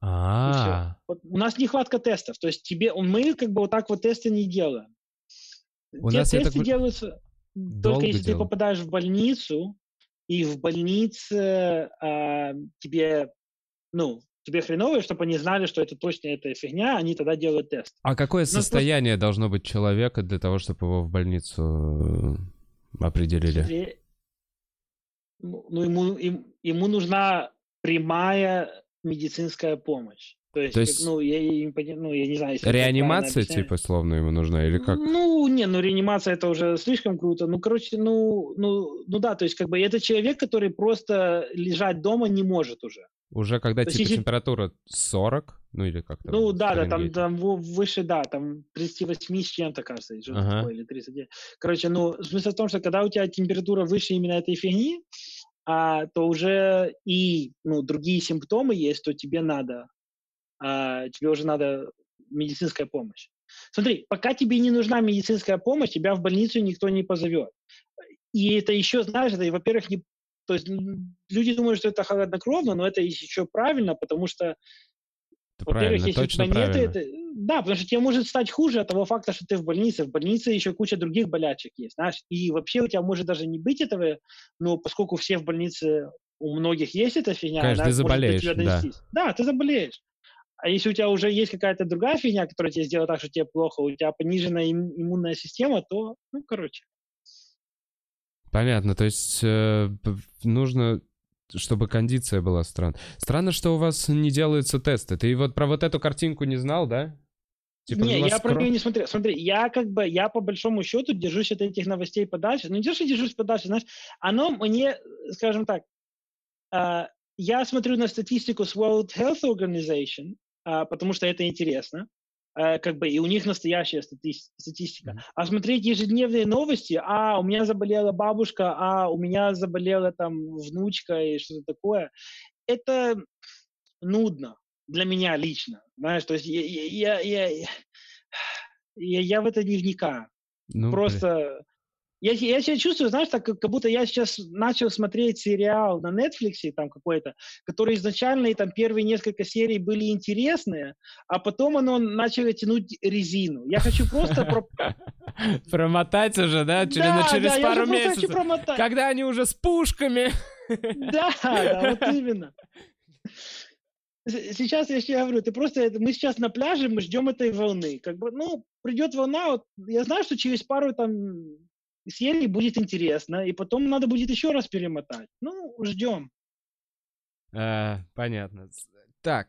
А, Вот у нас нехватка тестов, то есть тебе, мы, как бы, вот так вот тесты не делаем. У Те нас, так тесты вы- делаются долго только если ты делают. попадаешь в больницу, и в больнице а, тебе, ну, тебе хреново, чтобы они знали, что это точно эта фигня, они тогда делают тест. а какое просто- состояние должно быть человека для того, чтобы его в больницу э, определили? Смотри, Ну, ну, ему, им- ему нужна прямая медицинская помощь. То есть, То как- есть ну, я, я не ну, я не знаю, если Реанимация, типа, словно ему нужна, или как? Ну, не, ну реанимация это уже слишком круто. Ну, короче, ну, ну, ну да, то есть как бы это человек, который просто лежать дома не может уже. Уже когда, То есть типа, если- температура 40, ну или как там? ну да, да, там, там выше, да, там 38 с чем-то, кажется, или Ага. такое, или 39. Короче, ну, смысл в том, что когда у тебя температура выше именно этой фигни, а, то уже и ну, другие симптомы есть, то тебе надо, а, тебе уже надо медицинская помощь. Смотри, пока тебе не нужна медицинская помощь, тебя в больницу никто не позовет. И это еще, знаешь, это, во-первых, не, то есть люди думают, что это холоднокровно, но это еще правильно, потому что Это во-первых, если у точно тебя нет, это, да, потому что тебе может стать хуже от того факта, что ты в больнице. В больнице еще куча других болячек есть, знаешь. И вообще у тебя может даже не быть этого, но поскольку все в больнице, у многих есть эта фигня, Конечно, она ты может до заболеешь, тебя да. донестись. Да, ты заболеешь. А если у тебя уже есть какая-то другая фигня, которая тебе сделает так, что тебе плохо, у тебя пониженная им- иммунная система, то, ну, короче. Понятно, то есть э, нужно, чтобы кондиция была странная. Странно, что у вас не делаются тесты. Ты вот про вот эту картинку не знал, да? Типа, не, у вас я про нее не смотрел. Смотри, я как бы, я по большому счету держусь от этих новостей подальше. Ну, не что держусь подальше, знаешь, оно мне, скажем так, а, я смотрю на статистику с World Health Organization, а, потому что это интересно, как бы, и у них настоящая стати- статистика. Мгм. А смотреть ежедневные новости, а, у меня заболела бабушка, а, у меня заболела там внучка и что-то такое, это нудно для меня лично, знаешь, то есть я, я, я, я, я- я в это не вникаю. Ну, Просто я, я себя чувствую, знаешь, так, как, будто я сейчас начал смотреть сериал на Netflix там какой-то, который изначально и там первые несколько серий были интересные, а потом оно начало тянуть резину. Я хочу просто... <laughs> Промотать уже, да? Через, на- через пару месяцев. Когда они уже с пушками. Да, <laughs> да, вот именно. сейчас я тебе говорю, ты просто, мы сейчас на пляже, мы ждем этой волны. Как бы, ну, придет волна, вот, я знаю, что через пару там серий будет интересно, и потом надо будет еще раз перемотать. Ну, ждем. А, понятно. Так,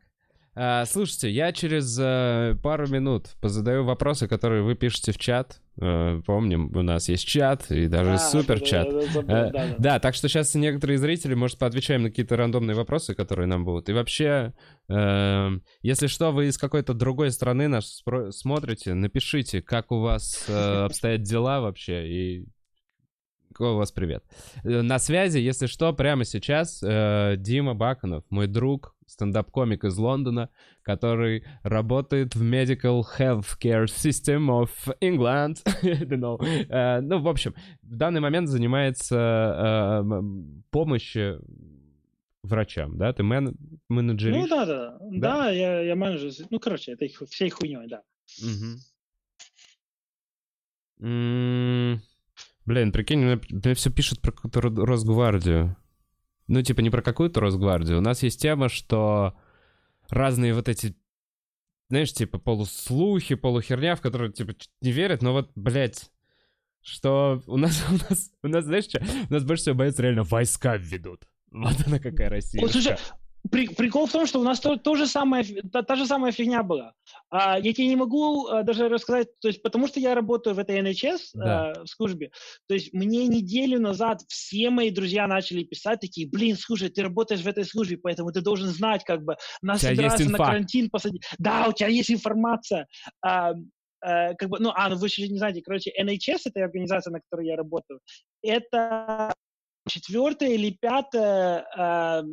а, слушайте, я через э, пару минут позадаю вопросы, которые вы пишете в чат. Э, помним, у нас есть чат и даже А, супер чат. да, Э, да, да. Да, так что сейчас некоторые зрители, может, поотвечаем на какие-то рандомные вопросы, которые нам будут. И вообще, если что, вы из какой-то другой страны нас смотрите, напишите, как у вас <laughs> обстоят дела вообще и какой у вас привет. На связи, если что, прямо сейчас Дима Баканов, мой друг, стендап-комик из Лондона, который работает в Medical Healthcare System of England. <laughs> Know. Э, ну, в общем, в данный момент занимается м, помощью врачам, да? Ты мен- менеджеришь? Ну да, да, да, я, я менеджер. Ну, короче, это их- всей хуйней, да. М, Блин, прикинь, мне, мне все пишут про какую-то Ро- Росгвардию. Ну, типа, не про какую-то Росгвардию. У нас есть тема, что разные вот эти, знаешь, типа, полуслухи, полухерня, в которые, типа, не верят, но вот, блядь, что у нас, <laughs> у нас, у нас, знаешь, что? У нас больше всего боятся реально войска введут. Вот она какая Россия. Вот, слушай, при- прикол в том, что у нас то, то же самое, та, та же самая фигня была. А, я тебе не могу а, даже рассказать, то есть потому что я работаю в этой NHS Да. а, в службе, то есть мне неделю назад все мои друзья начали писать такие, блин, слушай, ты работаешь в этой службе, поэтому ты должен знать, как бы, нас собираются на карантин посадить. Да, у тебя есть информация. А, а, как бы, ну, а, ну вы еще не знаете, короче, NHS, это организация, на которой я работаю, это четвертая или пятая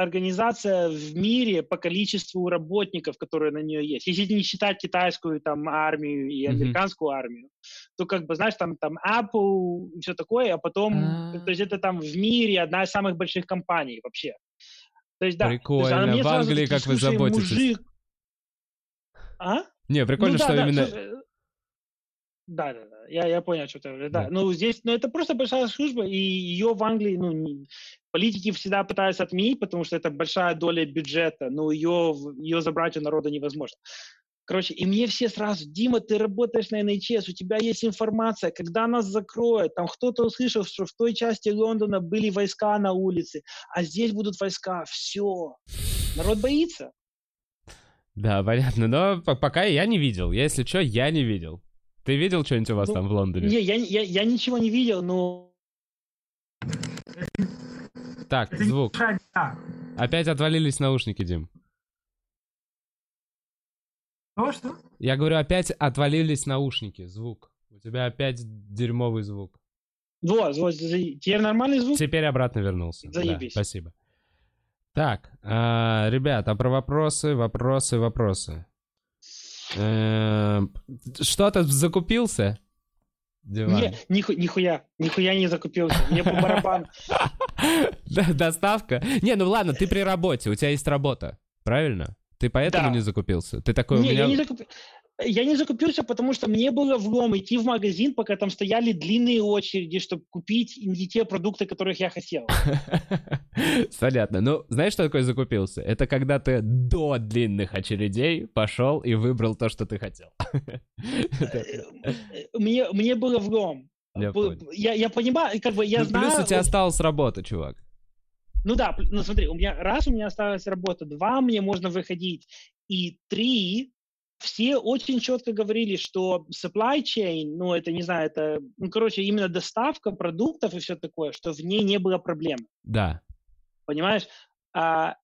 организация в мире по количеству работников, которые на нее есть. Если не считать китайскую там армию и американскую армию, то как бы, знаешь, там, там Apple и все такое, а потом, А. то есть это там в мире одна из самых больших компаний вообще. То есть, да. То есть Прикольно. мне В Англии как вы «Слушай, заботитесь?» мужик». А? Не, прикольно, Ну да, что да, именно... слушай, Да, да, да. Я, я понял, что ты говоришь. Да. Да. Ну, здесь, ну, это просто большая служба, и ее в Англии, ну, не- политики всегда пытаются отменить, потому что это большая доля бюджета, но ее, ее забрать у народа невозможно. Короче, и мне все сразу, Дима, ты работаешь на NHS, у тебя есть информация, когда нас закроют, там кто-то услышал, что в той части Лондона были войска на улице, а здесь будут войска, все. Народ боится. Да, понятно, но по- пока я не видел. Если что, я не видел. Ты видел что-нибудь у вас Ну, там в Лондоне? Не, я, я, я ничего не видел, но Так, звук. Опять отвалились наушники, Дим. То, что? Я говорю, опять отвалились наушники, звук. У тебя опять дерьмовый звук. вот, вот, теперь нормальный звук? Теперь обратно вернулся. Да, Заебись. спасибо. Так, а, ребят, а про вопросы, вопросы, вопросы. Эм, Что-то закупился? Диван. Не, ниху- нихуя, нихуя не закупился. Мне по барабану. <laughs> Доставка? Не, ну ладно, ты при работе, у тебя есть работа, правильно? Ты поэтому Да. не закупился? Ты такой, у меня... я, не закуп- я не закупился, потому что мне было влом идти в магазин, пока там стояли длинные очереди, чтобы купить не те продукты, которых я хотел. <laughs> Понятно. Ну, знаешь, что такое закупился? Это когда ты до длинных очередей пошел и выбрал то, что ты хотел. <laughs> Э, Мне, мне было влом. Я. Я, я понимаю, как бы я Ну, знаю... Плюс у тебя осталась работа, чувак. Ну да, ну смотри, у меня раз у меня осталась работа, два мне можно выходить, и три все очень четко говорили, что supply chain, ну это не знаю, это, ну короче, именно доставка продуктов и все такое, что в ней не было проблем, Да. понимаешь? А,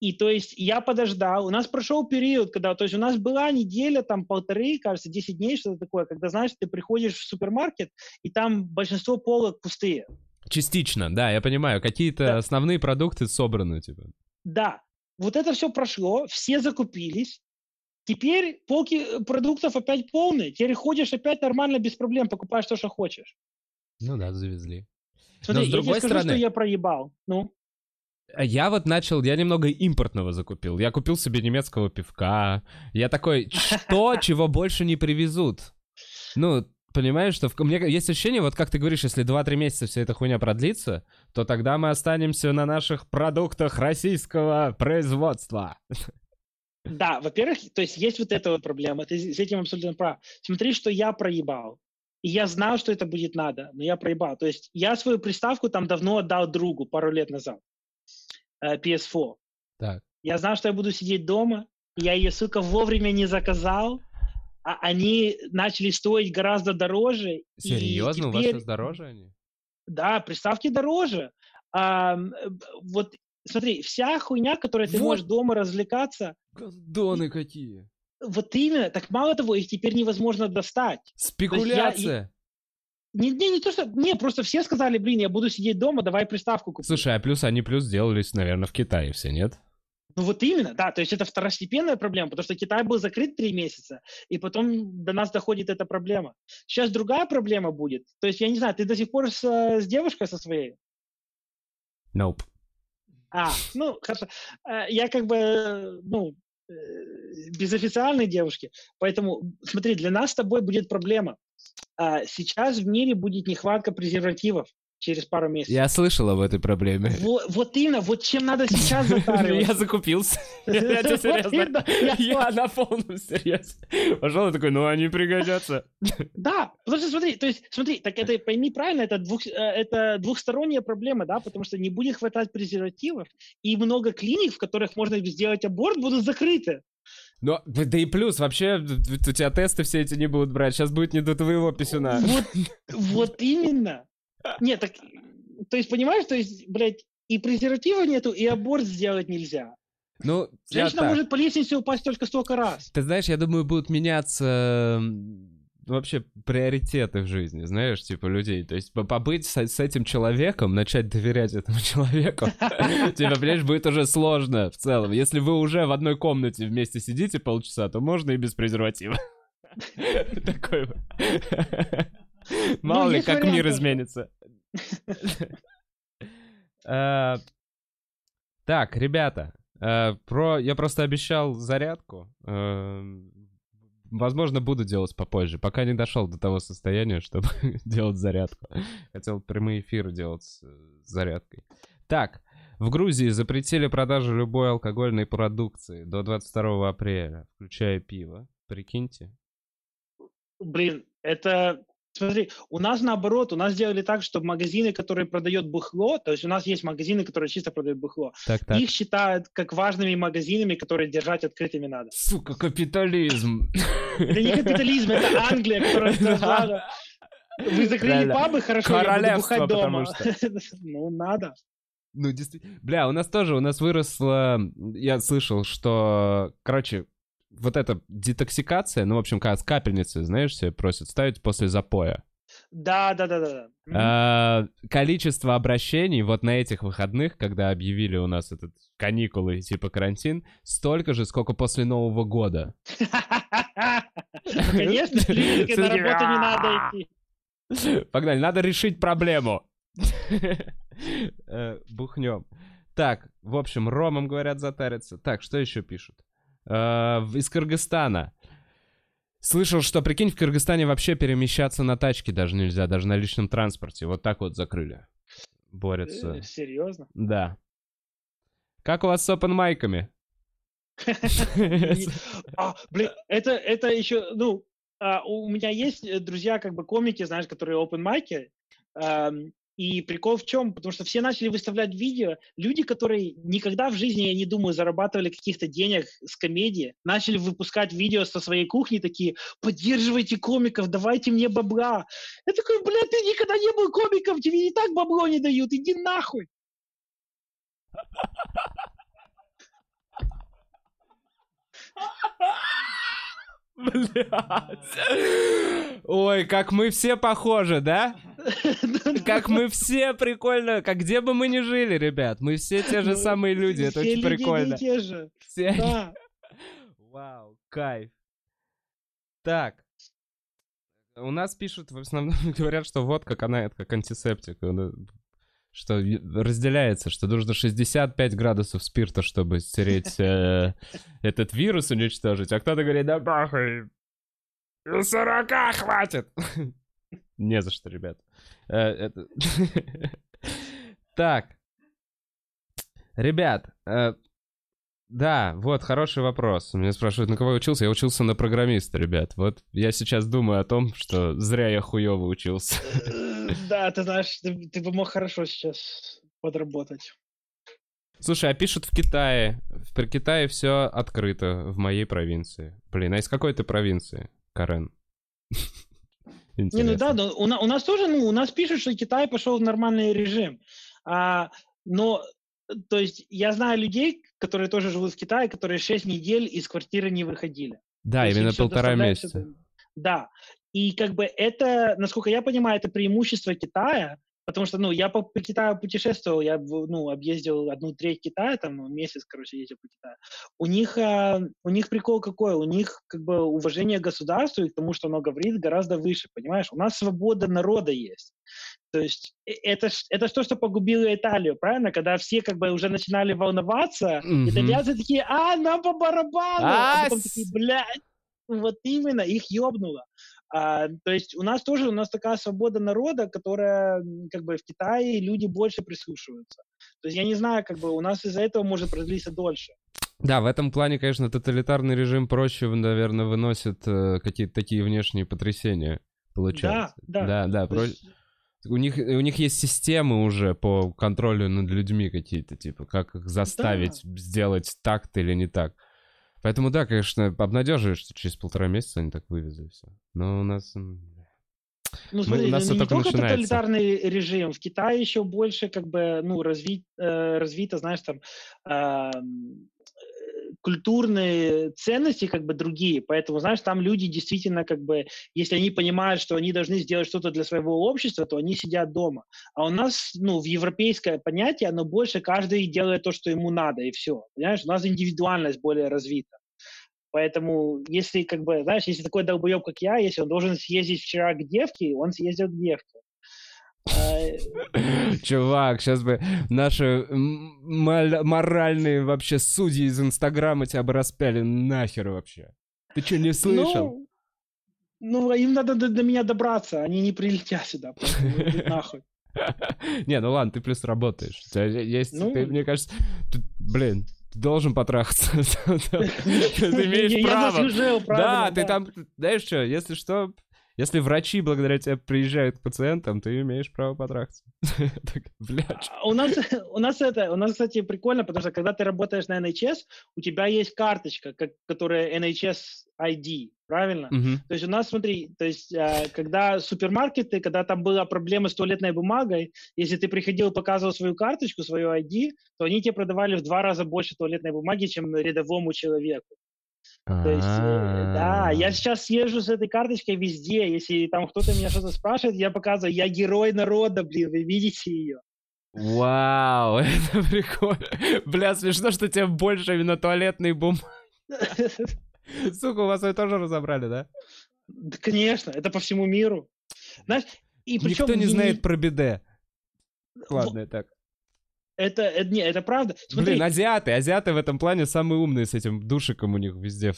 и то есть я подождал, у нас прошел период, когда, то есть у нас была неделя, там полторы, кажется, 10 дней, что-то такое, когда, знаешь, ты приходишь в супермаркет, и там большинство полок пустые. Частично, да, я понимаю. Какие-то Да. основные продукты собраны, типа. Да, вот это все прошло, все закупились. Теперь полки э, продуктов опять полные. Теперь ходишь опять нормально, без проблем, покупаешь то, что хочешь. Ну да, завезли. Смотри, с я другой тебе скажу, стороны- что я проебал. Ну, А Я вот начал, я немного импортного закупил. Я купил себе немецкого пивка. Я такой, что, чего больше не привезут? Ну, понимаешь, что в... меня есть ощущение, вот как ты говоришь, если 2-3 месяца вся эта хуйня продлится, то тогда мы останемся на наших продуктах российского производства. Да, во-первых, то есть есть вот эта вот проблема, ты с этим абсолютно прав. Смотри, что я проебал. И я знал, что это будет надо, но я проебал. То есть я свою приставку там давно отдал другу пару лет назад, э, PS4. Так. Я знал, что я буду сидеть дома, я ее, сука, вовремя не заказал, а они начали стоить гораздо дороже. Серьезно? Теперь... У вас сейчас дороже они? Да, приставки дороже. А, вот смотри, вся хуйня, которая ты вот. можешь дома развлекаться... Гондоны какие! Вот именно, так мало того, их теперь невозможно достать. Спекуляция! Не, не, не то, что... Не, просто все сказали, блин, я буду сидеть дома, давай приставку купить. Слушай, а плюс они плюс сделались, наверное, в Китае все, нет? Ну вот именно, да, то есть это второстепенная проблема, потому что Китай был закрыт три месяца, и потом до нас доходит эта проблема. Сейчас другая проблема будет. То есть, я не знаю, ты до сих пор с, с девушкой со своей? Nope. А, ну. Э, я как бы, ну, э, без официальной девушки. Поэтому, смотри, для нас с тобой будет проблема. А, сейчас в мире будет нехватка презервативов через пару месяцев. Я слышал об этой проблеме. Вот, вот именно, вот чем надо сейчас <laughs> затариваться. Я закупился. <laughs> Я серьезно. <laughs> Я на полном серьезе. Пошел такой, ну они пригодятся. Да, потому что смотри, то есть, смотри, так это, пойми правильно, это, двух, э, это двухсторонняя проблема, да, потому что не будет хватать презервативов, и много клиник, в которых можно сделать аборт, будут закрыты. Но, да и плюс, вообще, у тебя тесты все эти не будут брать, сейчас будет не до твоего писюна. Вот, вот именно. Нет, так, то есть, понимаешь, то есть, блядь, и презерватива нету, и аборт сделать нельзя. Ну, Женщина может по лестнице упасть только столько раз. Ты знаешь, я думаю, будут меняться вообще приоритеты в жизни, знаешь, типа людей. То есть побыть с, с этим человеком, начать доверять этому <laughs> человеку, <laughs> тебе, понимаешь, будет уже сложно в целом. Если вы уже в одной комнате вместе сидите полчаса, то можно и без презерватива. <laughs> Такой <laughs> Мало ли, как мир изменится. <laughs> Э, так, ребята, э, про... я просто обещал зарядку. Э, возможно, буду делать попозже. Пока не дошел до того состояния, <laughs> чтобы делать зарядку. Хотел прямые эфиры делать с зарядкой. Так, в Грузии запретили продажу любой алкогольной продукции до 22 апреля, включая пиво. Прикиньте. Блин, это Смотри, у нас наоборот, у нас сделали так, что магазины, которые продают бухло, то есть у нас есть магазины, которые чисто продают бухло, так, так. их считают как важными магазинами, которые держать открытыми надо. Сука, капитализм. Это не капитализм, это Англия, которая <laughs> сказала, вы закрыли пабы, хорошо, я буду бухать дома. <laughs> Ну, надо. Ну, действительно. Бля, у нас тоже, у нас выросло... Я слышал, что... Короче, вот эта детоксикация, ну, в общем, как капельницы, знаешь, себе просят ставить после запоя. Да, да, да, да. А, количество обращений вот на этих выходных, когда объявили у нас этот каникулы типа карантин, столько же, сколько после Нового года. Конечно, на работу не надо идти. Погнали, надо решить проблему. Э, бухнем. Так, в общем, ромом, говорят, затариться. Так, что еще пишут? Э, из Кыргызстана. Слышал, что, прикинь, в Кыргызстане вообще перемещаться на тачке даже нельзя, даже на личном транспорте. Вот так вот закрыли. Борются. Э, серьезно? Да. Как у вас с опенмайками? <laughs> А, блин, это, это еще, ну, а, у меня есть э, друзья, как бы комики, знаешь, которые open майки, и прикол в чем? Потому что все начали выставлять видео. Люди, которые никогда в жизни, я не думаю, зарабатывали каких-то денег с комедии, начали выпускать видео со своей кухни, такие, поддерживайте комиков, давайте мне бабла. Я такой, блядь, ты никогда не был комиком, тебе и так бабло не дают, иди нахуй. Блядь. Ой, как мы все похожи, да? Как мы все прикольно, как где бы мы ни жили, ребят, мы все те же ну, самые люди, это очень прикольно. Все те же. Все <laughs> Вау, кайф. Так. У нас пишут, в основном <laughs> говорят, что водка канает как антисептик что разделяется, что нужно 65 градусов спирта, чтобы стереть э, <laughs> этот вирус, уничтожить. А кто-то говорит, да пахай, 40 хватит. <laughs> Не за что, ребят. Э, <laughs> Так. Ребят, э, да, вот хороший вопрос. Меня спрашивают, на кого я учился? Я учился на программиста, ребят. Вот я сейчас думаю о том, что зря я хуёво учился. <laughs> Да, ты знаешь, ты, ты бы мог хорошо сейчас подработать. Слушай, а пишут в Китае. В Китае все открыто в моей провинции. Блин, а из какой ты провинции, Карен? <laughs> Не, ну да, но у, у нас тоже, ну, у нас пишут, что Китай пошел в нормальный режим. А, но, то есть, я знаю людей, которые тоже живут в Китае, которые 6 недель из квартиры не выходили. Да, То именно полтора месяца. Да. И как бы это, насколько я понимаю, это преимущество Китая, потому что, ну, я по, по Китаю путешествовал, я, ну, объездил одну треть Китая, там, месяц, короче, ездил по Китаю. У них, а, у них прикол какой? У них, как бы, уважение к государству и к тому, что оно говорит, гораздо выше, понимаешь? У нас свобода народа есть. То есть э, это, это то, что погубило Италию, правильно? Когда все как бы уже начинали волноваться, Мгм. итальянцы такие, а, нам по барабану! А, А потом такие, блядь, вот именно, их ёбнуло. А, то есть у нас тоже, у нас такая свобода народа, которая, как бы, в Китае люди больше прислушиваются. То есть я не знаю, как бы, у нас из-за этого может продлиться дольше. Да, в этом плане, конечно, тоталитарный режим проще, наверное, выносит э, какие-то такие внешние потрясения, получается. да. Да, да, То про- есть, У них, у них есть системы уже по контролю над людьми какие-то, типа, как их заставить сделать так-то или не так. Поэтому, да, конечно, обнадеживает, что через полтора месяца они так вывезли все. Но у нас... Ну, смотри, у нас ну, не только только тоталитарный режим, в Китае еще больше как бы, ну, разви, э, развито, знаешь, там, ам, э, культурные ценности как бы другие, поэтому, знаешь, там люди действительно как бы, если они понимают, что они должны сделать что-то для своего общества, то они сидят дома. А у нас, ну, в европейское понятие, оно больше каждый делает то, что ему надо, и все. Понимаешь, у нас индивидуальность более развита. Поэтому, если, как бы, знаешь, если такой долбоеб, как я, если он должен съездить вчера к девке, он съездил к девке. Чувак, сейчас бы наши моральные вообще судьи из Инстаграма тебя бы распяли нахер вообще. Ты что, не слышал? Ну, ну, им надо до, до меня добраться, они не прилетят сюда, иди нахуй. <laughs> Не, ну ладно, ты плюс работаешь. У тебя есть, Ну. ты, мне кажется, ты, блин, ты должен потрахаться. <laughs> Ты <laughs> имеешь право. Да, ты там, знаешь что, если что, если врачи благодаря тебе приезжают к пациентам, ты имеешь право потрахаться. <laughs> А У нас, <laughs> у нас это, у нас, кстати, прикольно, потому что когда ты работаешь на NHS, у тебя есть карточка, как, которая NHS ID, правильно? То есть у нас, смотри, то есть а, когда супермаркеты, когда там была проблема с туалетной бумагой, если ты приходил и показывал свою карточку, свою ID, то они тебе продавали в два раза больше туалетной бумаги, чем рядовому человеку. То есть, э, да, я А. сейчас езжу с этой карточкой везде. Если там кто-то меня что-то спрашивает, я показываю, я герой народа, блин, вы видите ее. Вау, <laughs> это прикольно. Бля, смешно, что тебе больше именно туалетной бумаги. <laughs> Сука, у вас ее тоже разобрали, да? Да, конечно, это по всему миру. Знаешь, и причем Никто не знает про биде. Ладно, так. Это, это, не, это правда. Смотри, Блин, азиаты, азиаты в этом плане самые умные с этим душиком у них везде.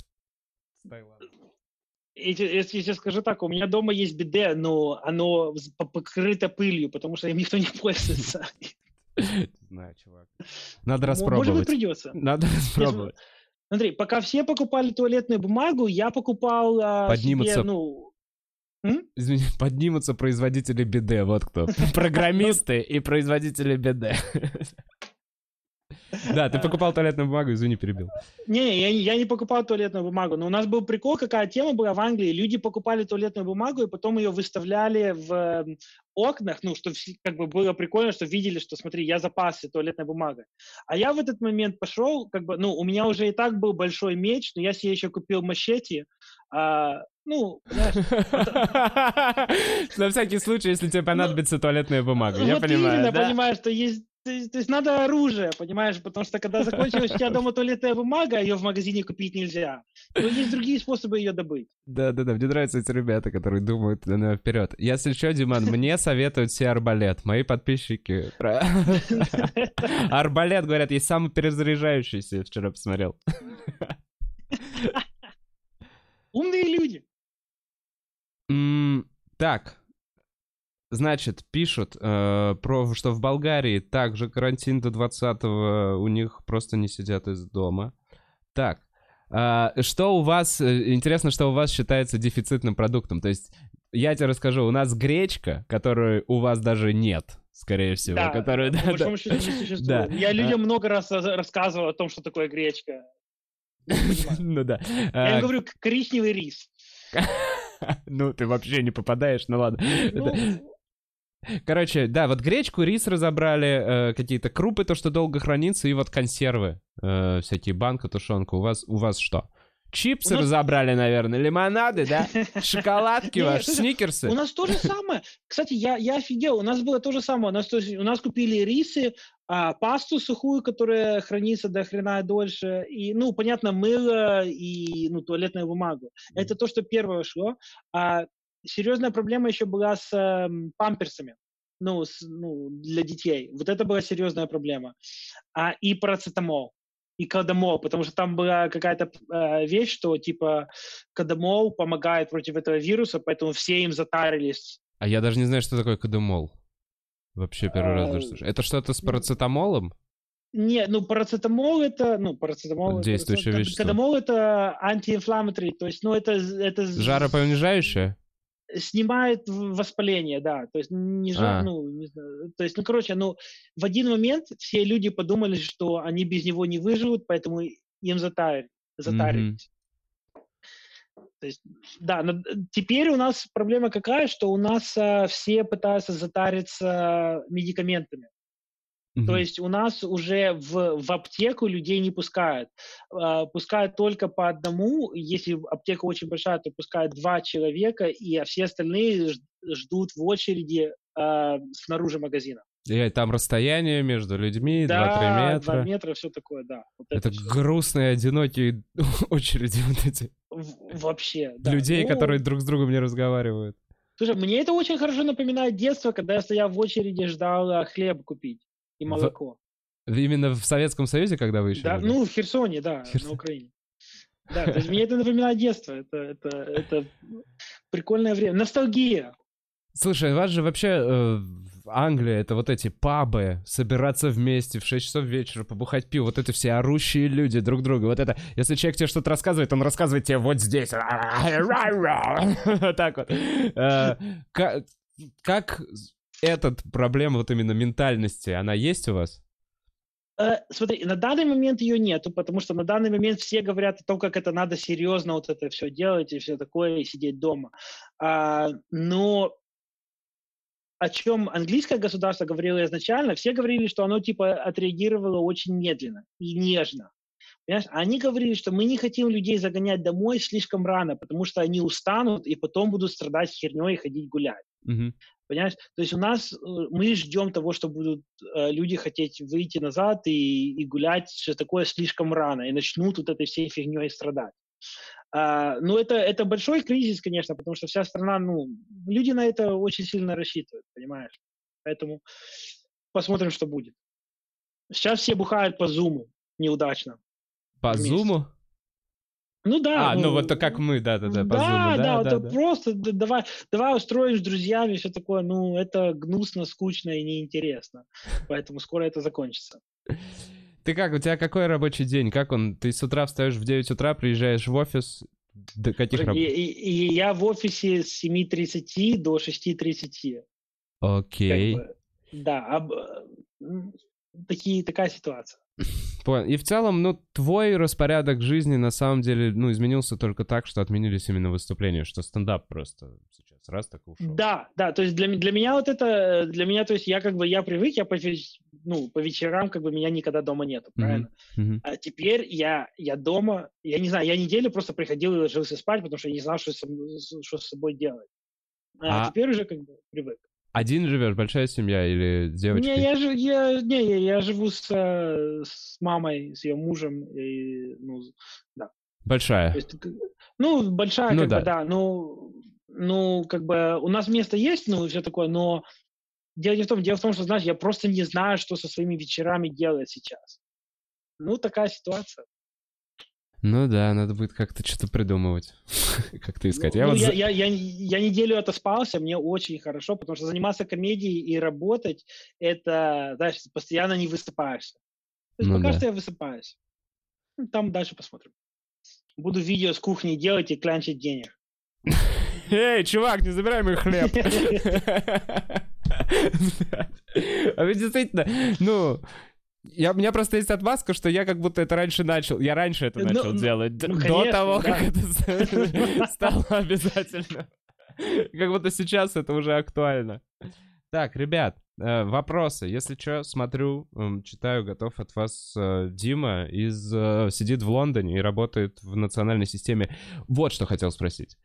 если я скажу так, у меня дома есть биде, но оно покрыто пылью, потому что им никто не <laughs> пользуется. Не знаю, чувак. Надо М- Может быть, распробовать. придется. Надо распробовать. Смотри, пока все покупали туалетную бумагу, я покупал а, Поднимутся. себе, ну... Извини, <laughs> поднимутся производители биде, вот кто. <laughs> Программисты и производители биде. Да, ты покупал туалетную бумагу, извини, перебил. Не, я, не- я не покупал туалетную бумагу, но у нас был прикол, какая тема была в Англии. Люди покупали туалетную бумагу и потом ее выставляли в э, окнах, ну, что как бы было прикольно, что видели, что, смотри, я запасся туалетной бумагой. А я в этот момент пошел, как бы, ну, у меня уже и так был большой меч, но я себе еще купил мачете, а, ну, <laughs> На всякий случай, если тебе понадобится туалетная бумага. Я понимаю, да? понимаешь, что есть то есть, то есть надо оружие, понимаешь, потому что когда закончилась у тебя дома туалетная бумага, ее в магазине купить нельзя. Но есть другие способы ее добыть. Да, да, да. Мне нравятся эти ребята, которые думают ну, вперед. Если что, Диман, мне советуют все арбалет. Мои подписчики. <laughs> Арбалет, говорят, есть самый перезаряжающийся, я вчера посмотрел. Умные люди. М, Так, Значит, пишут, э, про, что в Болгарии также карантин до 20-го, у них просто не сидят из дома. Так, э, что у вас, э, интересно, что у вас считается дефицитным продуктом? То есть, я тебе расскажу, у нас гречка, которой у вас даже нет, скорее всего. Да, которую, да, да. не существует. Да. Я людям А. много раз рассказывал о том, что такое гречка. <laughs> Ну да. Я А, говорю, коричневый рис. <laughs> Ну, ты вообще не попадаешь, ну ладно. Ну, Короче, да, вот гречку, рис разобрали, э, какие-то крупы, то, что долго хранится, и вот консервы, э, всякие банка, тушенка. У вас, у вас что? Чипсы нас- разобрали, наверное, лимонады, да? <laughs> Шоколадки ваши, сникерсы. У нас то же самое. Кстати, я, я офигел. У нас было то же самое. У нас, то есть, у нас купили рисы, а, пасту сухую, которая хранится до хрена дольше, и, ну, понятно, мыло и, ну, туалетную бумагу. Это то, что первое шло. А серьезная проблема еще была с эм, памперсами. Ну, с- ну, для детей. Вот это была серьезная проблема. А, и парацетамол. И кадамол, потому что там была какая-то э, вещь, что типа кадамол помогает против этого вируса, поэтому все им затарились. А я даже не знаю, что такое кадемол. Вообще первый раз даже слышу. Это что-то с парацетамолом? Не, ну парацетамол это, ну парацетамол, Действующее парацет- вещество. Кадамол это антиинфламаторий, то есть, ну это это Жаропонижающее? Снимает воспаление, да, то есть не А. ну не знаю, то есть, ну короче, ну в один момент все люди подумали, что они без него не выживут, поэтому им затарили, затарились. То есть, да, но теперь у нас проблема какая, что у нас а, все пытаются затариться медикаментами. То Мгм. есть у нас уже в, в аптеку людей не пускают. А, Пускают только по одному. Если аптека очень большая, то пускают два человека, и все остальные ждут в очереди а, снаружи магазина. И там расстояние между людьми, 2-3 да, метра. два метра, все такое, да. Вот Это всё. грустные, одинокие <laughs> очереди вот эти. В- вообще, да. Людей, Ну, которые друг с другом не разговаривают. Слушай, мне это очень хорошо напоминает детство, когда я стоял в очереди, ждал а, хлеб купить и В- молоко. Именно в Советском Союзе, когда вы еще Да, жили? ну, в Херсоне, да, Херсон. на Украине. Да, то есть мне это напоминает детство. Это, это, это прикольное время. Ностальгия. Слушай, у вас же вообще э, в Англии это вот эти пабы, собираться вместе в 6 часов вечера, побухать пиво, вот это все орущие люди друг друга. Вот это, если человек тебе что-то рассказывает, он рассказывает тебе вот здесь. <laughs> Вот так вот. Э, ка- Как эта проблема вот именно ментальности, она есть у вас? Э, Смотри, на данный момент ее нету, потому что на данный момент все говорят о том, как это надо серьезно вот это все делать и все такое, и сидеть дома. А, Но о чем английское государство говорило изначально, все говорили, что оно типа отреагировало очень медленно и нежно. Понимаешь? Они говорили, что мы не хотим людей загонять домой слишком рано, потому что они устанут и потом будут страдать херней и ходить гулять. Мгм. Понимаешь? То есть у нас э, мы ждем того, что будут э, люди хотеть выйти назад и, и гулять все такое слишком рано и начнут вот этой всей фигней страдать. А, ну, это, это большой кризис, конечно, потому что вся страна, ну, люди на это очень сильно рассчитывают, понимаешь? Поэтому посмотрим, что будет. Сейчас все бухают по зуму неудачно. По Вместе. зуму? Ну да. А, ну вот то как мы, да-да-да, по да, зуму. да, Да, вот да, это да. просто д- давай, давай устроим с друзьями все такое. Ну, это гнусно, скучно и неинтересно. Поэтому скоро это закончится. Ты как, у тебя какой рабочий день? Как он? Ты с утра встаешь в 9 утра, приезжаешь в офис? До каких И, я в офисе с 7.30 до 6.30. как Окей. бы. Да, об- такие, такая ситуация. И в целом, ну, твой распорядок жизни на самом деле, ну, изменился только так, что отменились именно выступления, что стендап просто сейчас раз так ушел. Да, да, то есть для, для меня вот это, для меня, то есть я как бы, я привык, я по, ну, по вечерам, как бы меня никогда дома нету, правильно? Мгм. А теперь я, я дома, я не знаю, я неделю просто приходил и ложился спать, потому что я не знал, что, с соб- что с собой делать. А, А- теперь уже как бы привык. Один живешь, большая семья или с девочкой? Не, я, я, не, я, я живу с, с мамой, с ее мужем. И, ну, то Большая. есть, ну, большая, Ну как да. бы, да. Ну, ну, как бы у нас место есть, ну, все такое, но дело не в том, дело в том, что, знаешь, я просто не знаю, что со своими вечерами делать сейчас. Ну, такая ситуация. Ну да, надо будет как-то что-то придумывать, <laughs> как-то искать. Я, ну, вот... я, я, я, я неделю отоспался, мне очень хорошо, потому что заниматься комедией и работать, это, знаешь, постоянно не высыпаешься. То есть ну, пока да. что я высыпаюсь. Ну, там дальше посмотрим. Буду видео с кухни делать и клянчить денег. Эй, чувак, не забирай мой хлеб. <laughs> <laughs> А ведь действительно, ну, я, у меня просто есть отмазка, что я как будто это раньше начал. Я раньше это ну, начал ну, делать. Ну, конечно, до того, да. как это <laughs> стало обязательно. Как будто сейчас это уже актуально. Так, ребят, э, вопросы. Если что, смотрю, читаю, готов от вас э, Дима из э, сидит в Лондоне и работает в национальной системе. Вот что хотел спросить.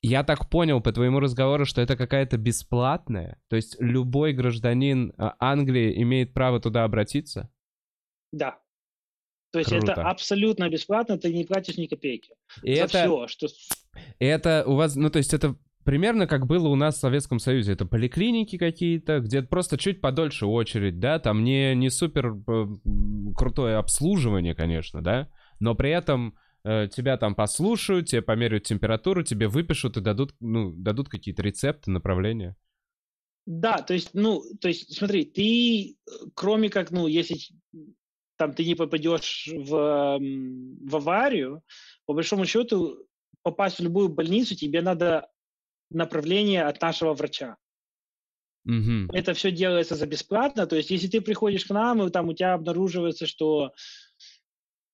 Я так понял по твоему разговору, что это какая-то бесплатная? То есть любой гражданин а, Англии имеет право туда обратиться? Да. То есть Круто. это абсолютно бесплатно, ты не платишь ни копейки. И за это, все, что... Это у вас, ну то есть это примерно как было у нас в Советском Союзе. Это поликлиники какие-то, где просто чуть подольше очередь, да, там не, не супер э, крутое обслуживание, конечно, да, но при этом Э, тебя там послушают, тебе померяют температуру, тебе выпишут и дадут, ну, дадут какие-то рецепты, направления. Да, то есть, ну, то есть, смотри, ты, кроме как, ну, если там ты не попадешь в, в аварию, по большому счету, попасть в любую больницу, тебе надо направление от нашего врача. Угу. Это все делается за бесплатно. То есть, если ты приходишь к нам, и там у тебя обнаруживается, что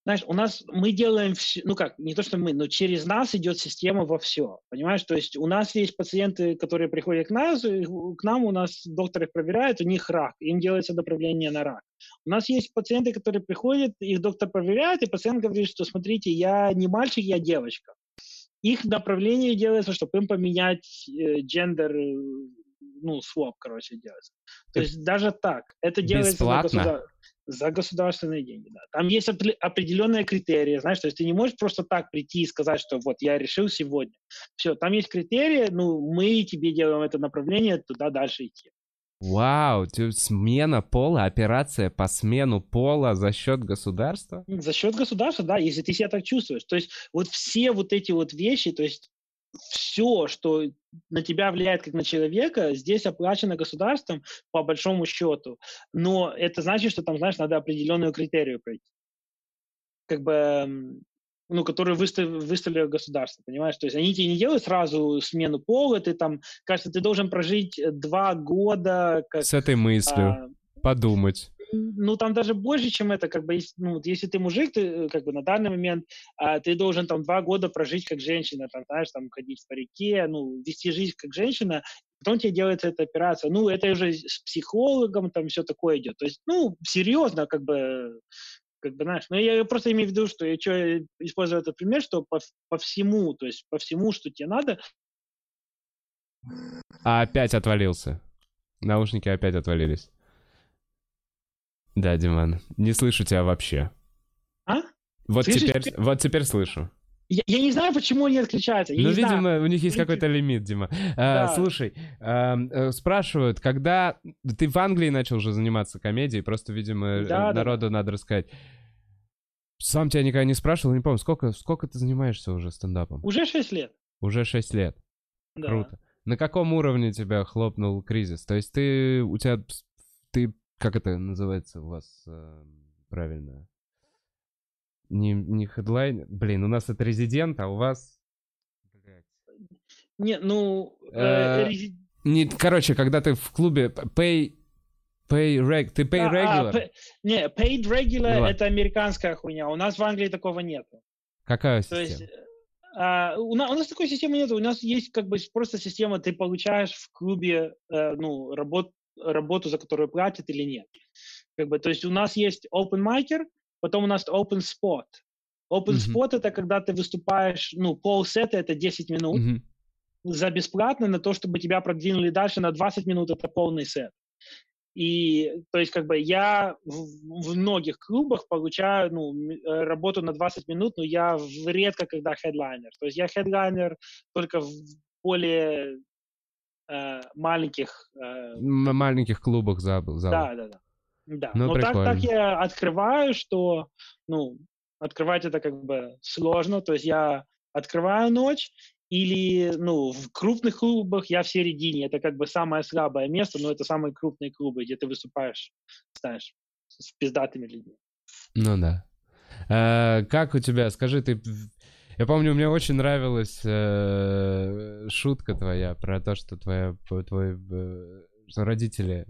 знаешь, у нас мы делаем все, ну как, не то что мы, но через нас идет система во все, понимаешь? То есть у нас есть пациенты, которые приходят к нас, к нам у нас доктор их проверяет, у них рак, им делается направление на рак. У нас есть пациенты, которые приходят, их доктор проверяет, и пациент говорит, что смотрите, я не мальчик, я девочка. Их направление делается, чтобы им поменять э, гендер, ну, своп, короче, делается. То есть даже так. Это делается Бесплатно? За государственные деньги, да. Там есть определенные критерии, знаешь, то есть ты не можешь просто так прийти и сказать, что вот я решил сегодня. Все, там есть критерии, ну, мы тебе делаем это направление, туда дальше идти. Вау, смена пола, операция по смену пола за счет государства? За счет государства, да, если ты себя так чувствуешь. То есть вот все вот эти вот вещи, то есть все, что на тебя влияет как на человека, здесь оплачено государством по большому счету. Но это значит, что там, знаешь, надо определенную критерию пройти. Как бы ну, которые выстав, выставили государство, понимаешь? То есть они тебе не делают сразу смену пола, ты там, кажется, ты должен прожить два года... Как, С этой мыслью. А, подумать ну, там даже больше, чем это, как бы, ну, если ты мужик, ты, э, как бы, на данный момент, а, ты должен, там, два года прожить как женщина, там, знаешь, там, ходить в парике, ну, вести жизнь как женщина, потом тебе делается эта операция. Ну, это уже с психологом, там, все такое идет. То есть, ну, серьезно, как бы, как бы, знаешь, но я просто имею в виду, что я что использую этот пример, что по, по всему, то есть по всему, что тебе надо. А опять отвалился. Наушники опять отвалились. Да, Диман, не слышу тебя вообще. А? Вот теперь, вот теперь слышу. Я, я не знаю, почему они отключаются. Я ну, видимо, знаю. у них есть какой-то лимит, Дима. Да. А, слушай, а, спрашивают, когда ты в Англии начал уже заниматься комедией, просто, видимо, да, народу да. надо рассказать. Сам тебя никогда не спрашивал, не помню, сколько, сколько ты занимаешься уже стендапом? Уже 6 лет. Уже 6 лет. Да. Круто. На каком уровне тебя хлопнул кризис? То есть ты, у тебя, ты как это называется у вас э, правильно? Не, не хедлайн. Блин, у нас это резидент, а у вас... Не, ну... Э, резид... не, короче, когда ты в клубе pay... Pay reg... Ты pay regular? А, pay... Не, paid regular ну, это американская хуйня. У нас в Англии такого нет. Какая система? То есть, а, у, нас, у нас такой системы нет. У нас есть как бы просто система, ты получаешь в клубе э, ну, работ, работу, за которую платят или нет. Как бы, то есть у нас есть open micer, потом у нас open spot. Open mm-hmm. spot это когда ты выступаешь, ну, полсета это 10 минут mm-hmm. за бесплатно на то, чтобы тебя продвинули дальше на 20 минут это полный сет. И, то есть, как бы, я в, в многих клубах получаю, ну, э, работу на 20 минут, но я редко когда хедлайнер. То есть я хедлайнер только в более э, маленьких... Э, маленьких клубах забыл. Да, да, да. Да, ну, но так, так я открываю, что, ну, открывать это как бы сложно, то есть я открываю ночь, или, ну, в крупных клубах я в середине, это как бы самое слабое место, но это самые крупные клубы, где ты выступаешь, знаешь, с пиздатыми людьми. Ну да. А, как у тебя, скажи, ты... Я помню, мне очень нравилась э, шутка твоя про то, что твоя, твой э, что родители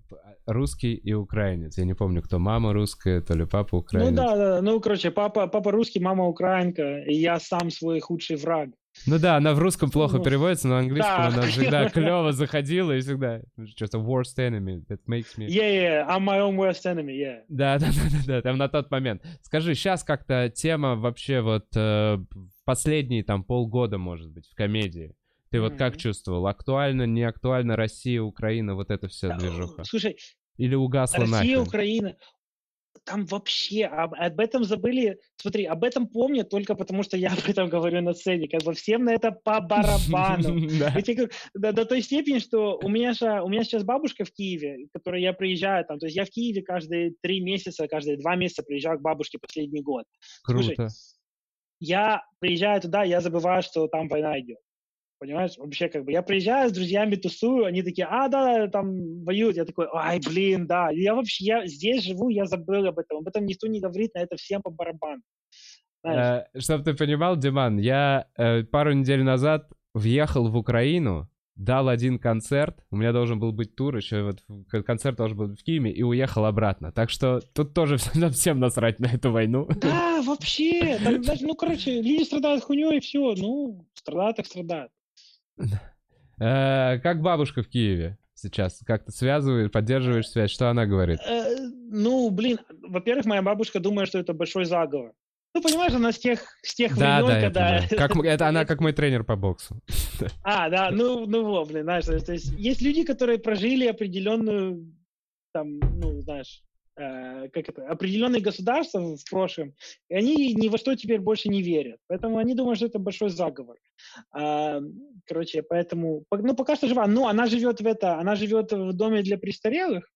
русский и украинец. Я не помню, кто мама русская, то ли папа украинец. Ну да, да, ну короче, папа, папа русский, мама украинка, и я сам свой худший враг. Ну да, она в русском плохо переводится, но английском да. она <laughs> всегда клево заходила и всегда что-то worst enemy that makes me... Yeah, yeah, I'm my own worst enemy, yeah. Да, <laughs> да, да, да, да, там на тот момент. Скажи, сейчас как-то тема вообще вот э, последние там полгода, может быть, в комедии. Ты вот как чувствовал? Актуально, не актуально Россия, Украина, вот это все движуха? Слушай, или угасло Россия, нахрен? Украина, там вообще об, об этом забыли. Смотри, об этом помнят только потому, что я <laughs> об этом говорю на сцене. Как бы всем на это по барабану. <laughs> До, той степени, что у меня, же, у меня сейчас бабушка в Киеве, которой я приезжаю там. То есть я в Киеве каждые три месяца, каждые два месяца приезжаю к бабушке последний год. Круто. Слушай, я приезжаю туда, я забываю, что там война идет. Понимаешь, вообще как бы я приезжаю с друзьями, тусую, они такие, а, да, там воюют. Я такой, ай, блин, да. Я вообще, я здесь живу, я забыл об этом. Об этом никто не говорит, на это всем по барабану. Э, Чтобы ты понимал, Диман, я э, пару недель назад въехал в Украину, дал один концерт, у меня должен был быть тур, еще вот концерт должен был быть в Киеве, и уехал обратно. Так что тут тоже всем насрать на эту войну. Да, вообще. Там, ну, короче, люди страдают хуйней, и все. Ну, страдают так страдают. Э, как бабушка в Киеве сейчас? Как ты связываешь, поддерживаешь связь? Что она говорит? Э, ну, блин, во-первых, моя бабушка думает, что это большой заговор. Ну, понимаешь, она с тех, с тех да, времен, да, когда... Это, да. как, это она <laughs> как мой тренер по боксу. А, да, ну, ну вот, блин, знаешь, то есть есть люди, которые прожили определенную, там, ну, знаешь, как это, определенные государства в прошлом, и они ни во что теперь больше не верят. Поэтому они думают, что это большой заговор. А, короче, поэтому, ну, пока что жива. Ну, она живет в это, она живет в доме для престарелых,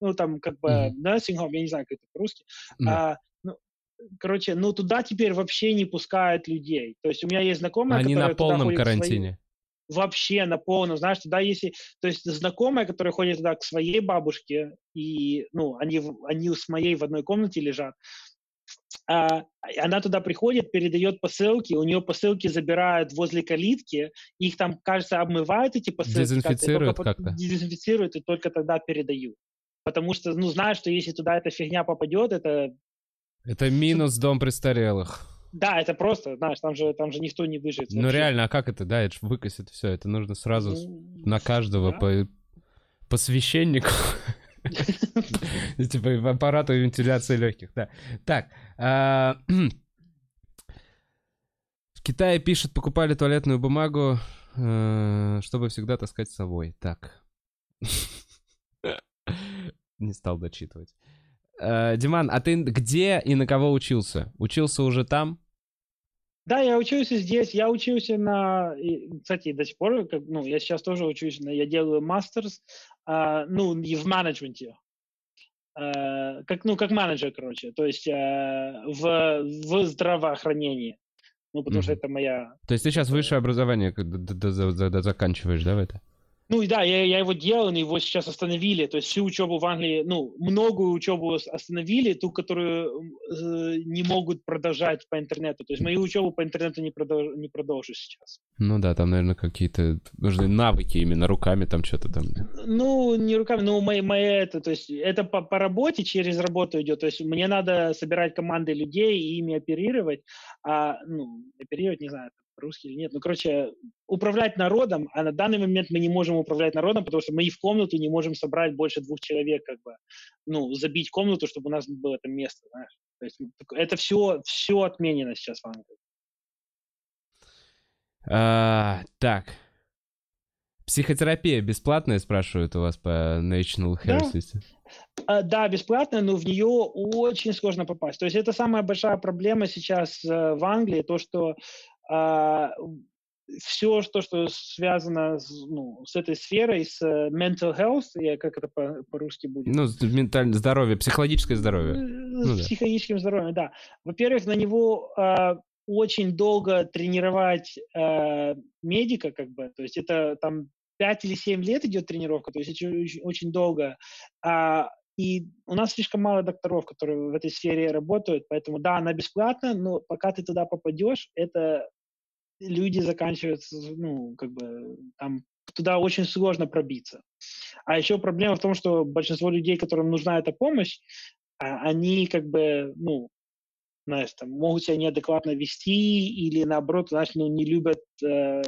ну, там, как бы, mm-hmm. nursing home, я не знаю, как это по-русски. Mm-hmm. А, ну, короче, ну, туда теперь вообще не пускают людей. То есть у меня есть знакомая, Они на полном карантине. Вообще на полном, знаешь, туда если, то есть знакомая, которая ходит туда к своей бабушке, и, ну, они, они с моей в одной комнате лежат, а, она туда приходит, передает посылки, у нее посылки забирают возле калитки, их там, кажется, обмывают эти посылки. Дезинфицируют как-то. Дезинфицируют и только тогда передают. Потому что, ну, знают, что если туда эта фигня попадет, это... Это минус дом престарелых. Да, это просто, знаешь, там же, там же никто не выживет. Ну реально, а как это, да, это выкосит все, это нужно сразу ну, на каждого да? по, по священнику. <laughs> <laughs> Типа аппарату вентиляции легких, да. Так. А, <clears throat> в Китае пишут, покупали туалетную бумагу, э, чтобы всегда таскать с собой. Так. <laughs> Не стал дочитывать. Э, Диман, а ты где и на кого учился? Учился уже там? Да, я учился здесь. Я учился на, кстати, до сих пор, как, ну, я сейчас тоже учусь, я делаю мастерс, uh, ну, и в менеджменте. Uh, как, ну, как менеджер, короче, то есть uh, в, в здравоохранении. Ну, потому mm-hmm. что это моя... То есть ты сейчас высшее образование заканчиваешь, да, в это? Ну и да, я, я его делал, но его сейчас остановили. То есть всю учебу в Англии, ну, многую учебу остановили, ту, которую э, не могут продолжать по интернету. То есть мою учебу по интернету не, продолж, не продолжу сейчас. Ну да, там, наверное, какие-то нужны навыки именно руками, там что-то там. Ну, не руками, но мои, мои это, то есть это по, по работе, через работу идет. То есть мне надо собирать команды людей и ими оперировать. А, ну, оперировать, не знаю, русский или нет. Ну, короче, управлять народом, а на данный момент мы не можем управлять народом, потому что мы и в комнату не можем собрать больше двух человек, как бы, ну, забить комнату, чтобы у нас было там место, знаешь. То есть это все, все отменено сейчас в Англии. А, так. Психотерапия бесплатная, спрашивают у вас по National Health System? Да. да, бесплатная, но в нее очень сложно попасть. То есть это самая большая проблема сейчас э, в Англии, то, что а, все, что, что связано с, ну, с этой сферой, с э, mental health, я, как это по- по-русски будет? Ну, ментальное здоровье, психологическое здоровье. Ну, с да. психологическим здоровьем, да. Во-первых, на него э, очень долго тренировать э, медика, как бы, то есть это там 5 или 7 лет идет тренировка, то есть очень, очень долго. А, и у нас слишком мало докторов, которые в этой сфере работают, поэтому да, она бесплатна, но пока ты туда попадешь, это люди заканчиваются, ну, как бы там туда очень сложно пробиться. А еще проблема в том, что большинство людей, которым нужна эта помощь, а, они как бы, ну, знаешь, там, могут себя неадекватно вести или, наоборот, знаешь, ну, не любят э,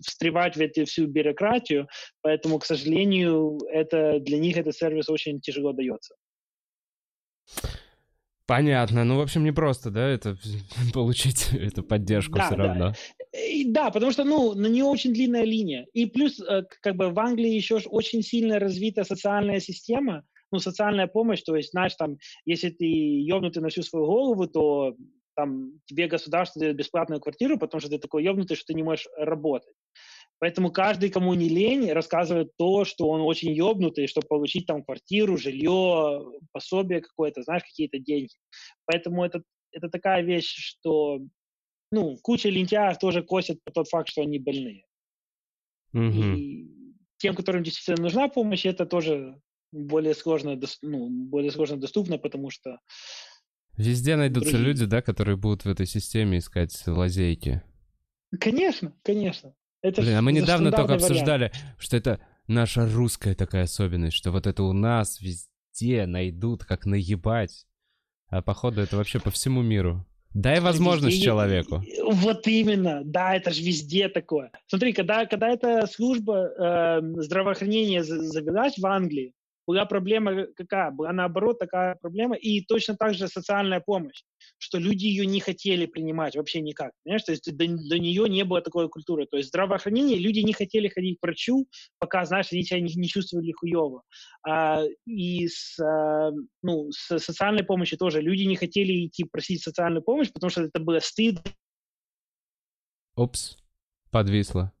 встревать в эту всю бюрократию, поэтому, к сожалению, это, для них этот сервис очень тяжело дается. Понятно. Ну, в общем, не просто, да, это <laughs> получить эту поддержку да, все да. равно. И, да, потому что, ну, на нее очень длинная линия. И плюс, э, как бы в Англии еще очень сильно развита социальная система, ну, социальная помощь, то есть, знаешь, там, если ты ёбнутый на всю свою голову, то там тебе государство дает бесплатную квартиру, потому что ты такой ёбнутый, что ты не можешь работать. Поэтому каждый, кому не лень, рассказывает то, что он очень ёбнутый, чтобы получить там квартиру, жилье, пособие какое-то, знаешь, какие-то деньги. Поэтому это, это такая вещь, что ну, куча лентяев тоже косят по тот факт, что они больные. Mm-hmm. И тем, которым действительно нужна помощь, это тоже более сложно, ну, более сложно доступно, потому что... Везде найдутся другие... люди, да, которые будут в этой системе искать лазейки. Конечно, конечно. Это Блин, а мы недавно только обсуждали, вариант. что это наша русская такая особенность, что вот это у нас везде найдут, как наебать. А походу это вообще по всему миру. Дай возможность везде... человеку. Вот именно, да, это же везде такое. Смотри, когда, когда эта служба э, здравоохранения завелась в Англии, была проблема какая? Была наоборот такая проблема. И точно так же социальная помощь, что люди ее не хотели принимать вообще никак. Понимаешь? То есть до, до нее не было такой культуры. То есть здравоохранение, люди не хотели ходить к врачу, пока, знаешь, они себя не, не чувствовали хуево. А, и с, а, ну, с социальной помощью тоже. Люди не хотели идти просить социальную помощь, потому что это было стыдно. Упс, подвисло.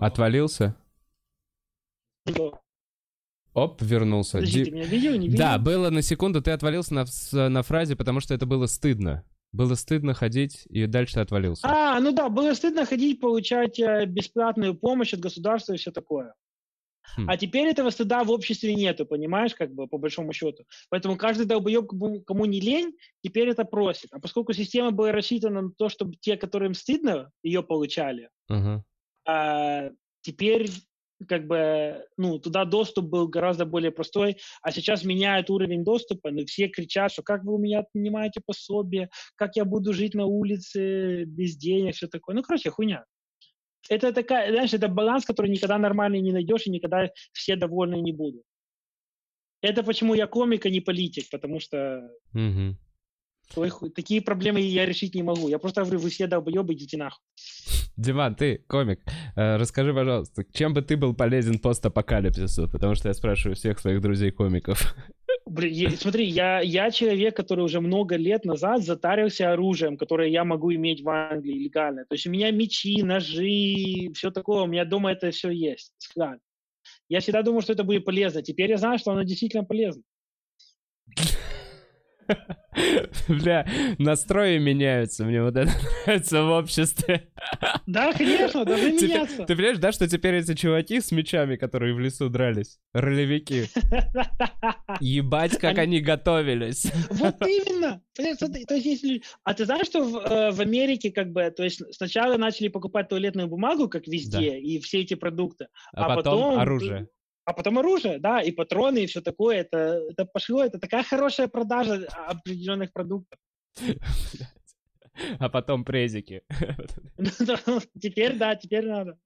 Отвалился? Оп, вернулся. Подожди, Ди... ты меня видел, не видел? Да, было на секунду, ты отвалился на, на фразе, потому что это было стыдно. Было стыдно ходить, и дальше ты отвалился. А, ну да, было стыдно ходить, получать э, бесплатную помощь от государства и все такое. Хм. А теперь этого стыда в обществе нету, понимаешь, как бы, по большому счету. Поэтому каждый долбоеб, кому, кому не лень, теперь это просит. А поскольку система была рассчитана на то, чтобы те, которым стыдно, ее получали, uh-huh. а, теперь как бы, ну, туда доступ был гораздо более простой, а сейчас меняют уровень доступа, но все кричат, что как вы у меня отнимаете пособие, как я буду жить на улице без денег, все такое. Ну, короче, хуйня. Это такая, знаешь, это баланс, который никогда нормально не найдешь и никогда все довольны не будут. Это почему я комик, а не политик, потому что mm-hmm. такие проблемы я решить не могу. Я просто говорю, вы все долбоебы, идите нахуй. Диман, ты комик. Э, расскажи, пожалуйста, чем бы ты был полезен постапокалипсису? Потому что я спрашиваю всех своих друзей-комиков. Блин, смотри, я, я человек, который уже много лет назад затарился оружием, которое я могу иметь в Англии легально. То есть у меня мечи, ножи, все такое, у меня дома это все есть. Я всегда думал, что это будет полезно. Теперь я знаю, что оно действительно полезно. <laughs> Бля, настрои меняются, мне вот это <laughs> нравится в обществе. Да, конечно, должны меняться. Ты понимаешь, да, что теперь эти чуваки с мечами, которые в лесу дрались, ролевики, <laughs> ебать, как они готовились. Вот именно. То есть, если... А ты знаешь, что в, э, в Америке как бы, то есть сначала начали покупать туалетную бумагу, как везде, да. и все эти продукты, а, а потом, потом оружие а потом оружие, да, и патроны, и все такое. Это, это пошло, это такая хорошая продажа определенных продуктов. <laughs> А потом презики. <laughs> Теперь, да, теперь надо.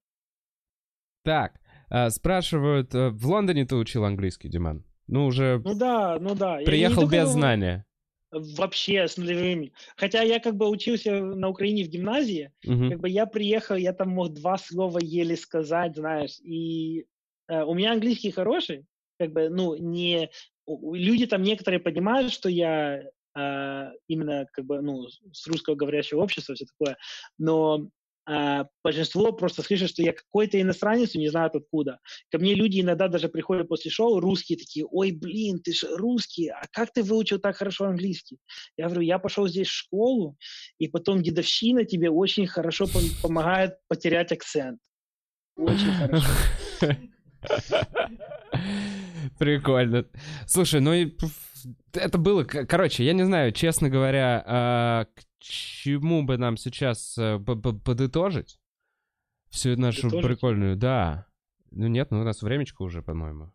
Так, а, спрашивают, э, в Лондоне ты учил английский, Диман? Ну, уже... Ну да, ну да. Приехал без знания. Вообще с нулевыми. Хотя я как бы учился на Украине в гимназии, uh-huh. как бы я приехал, я там мог два слова еле сказать, знаешь, и у меня английский хороший, как бы, ну, не... Люди там некоторые понимают, что я э, именно как бы, ну, с русскоговорящего общества, все такое, но а, большинство просто слышат, что я какой-то иностранец, не знают откуда. Ко мне люди иногда даже приходят после шоу, русские такие, ой, блин, ты же русский, а как ты выучил так хорошо английский? Я говорю, я пошел здесь в школу, и потом дедовщина тебе очень хорошо помогает потерять акцент. Очень хорошо. <laughs> Прикольно. Слушай, ну и это было, короче, я не знаю, честно говоря, а, к чему бы нам сейчас э, подытожить всю нашу подытожить? прикольную, да. Ну нет, ну у нас времечко уже, по-моему.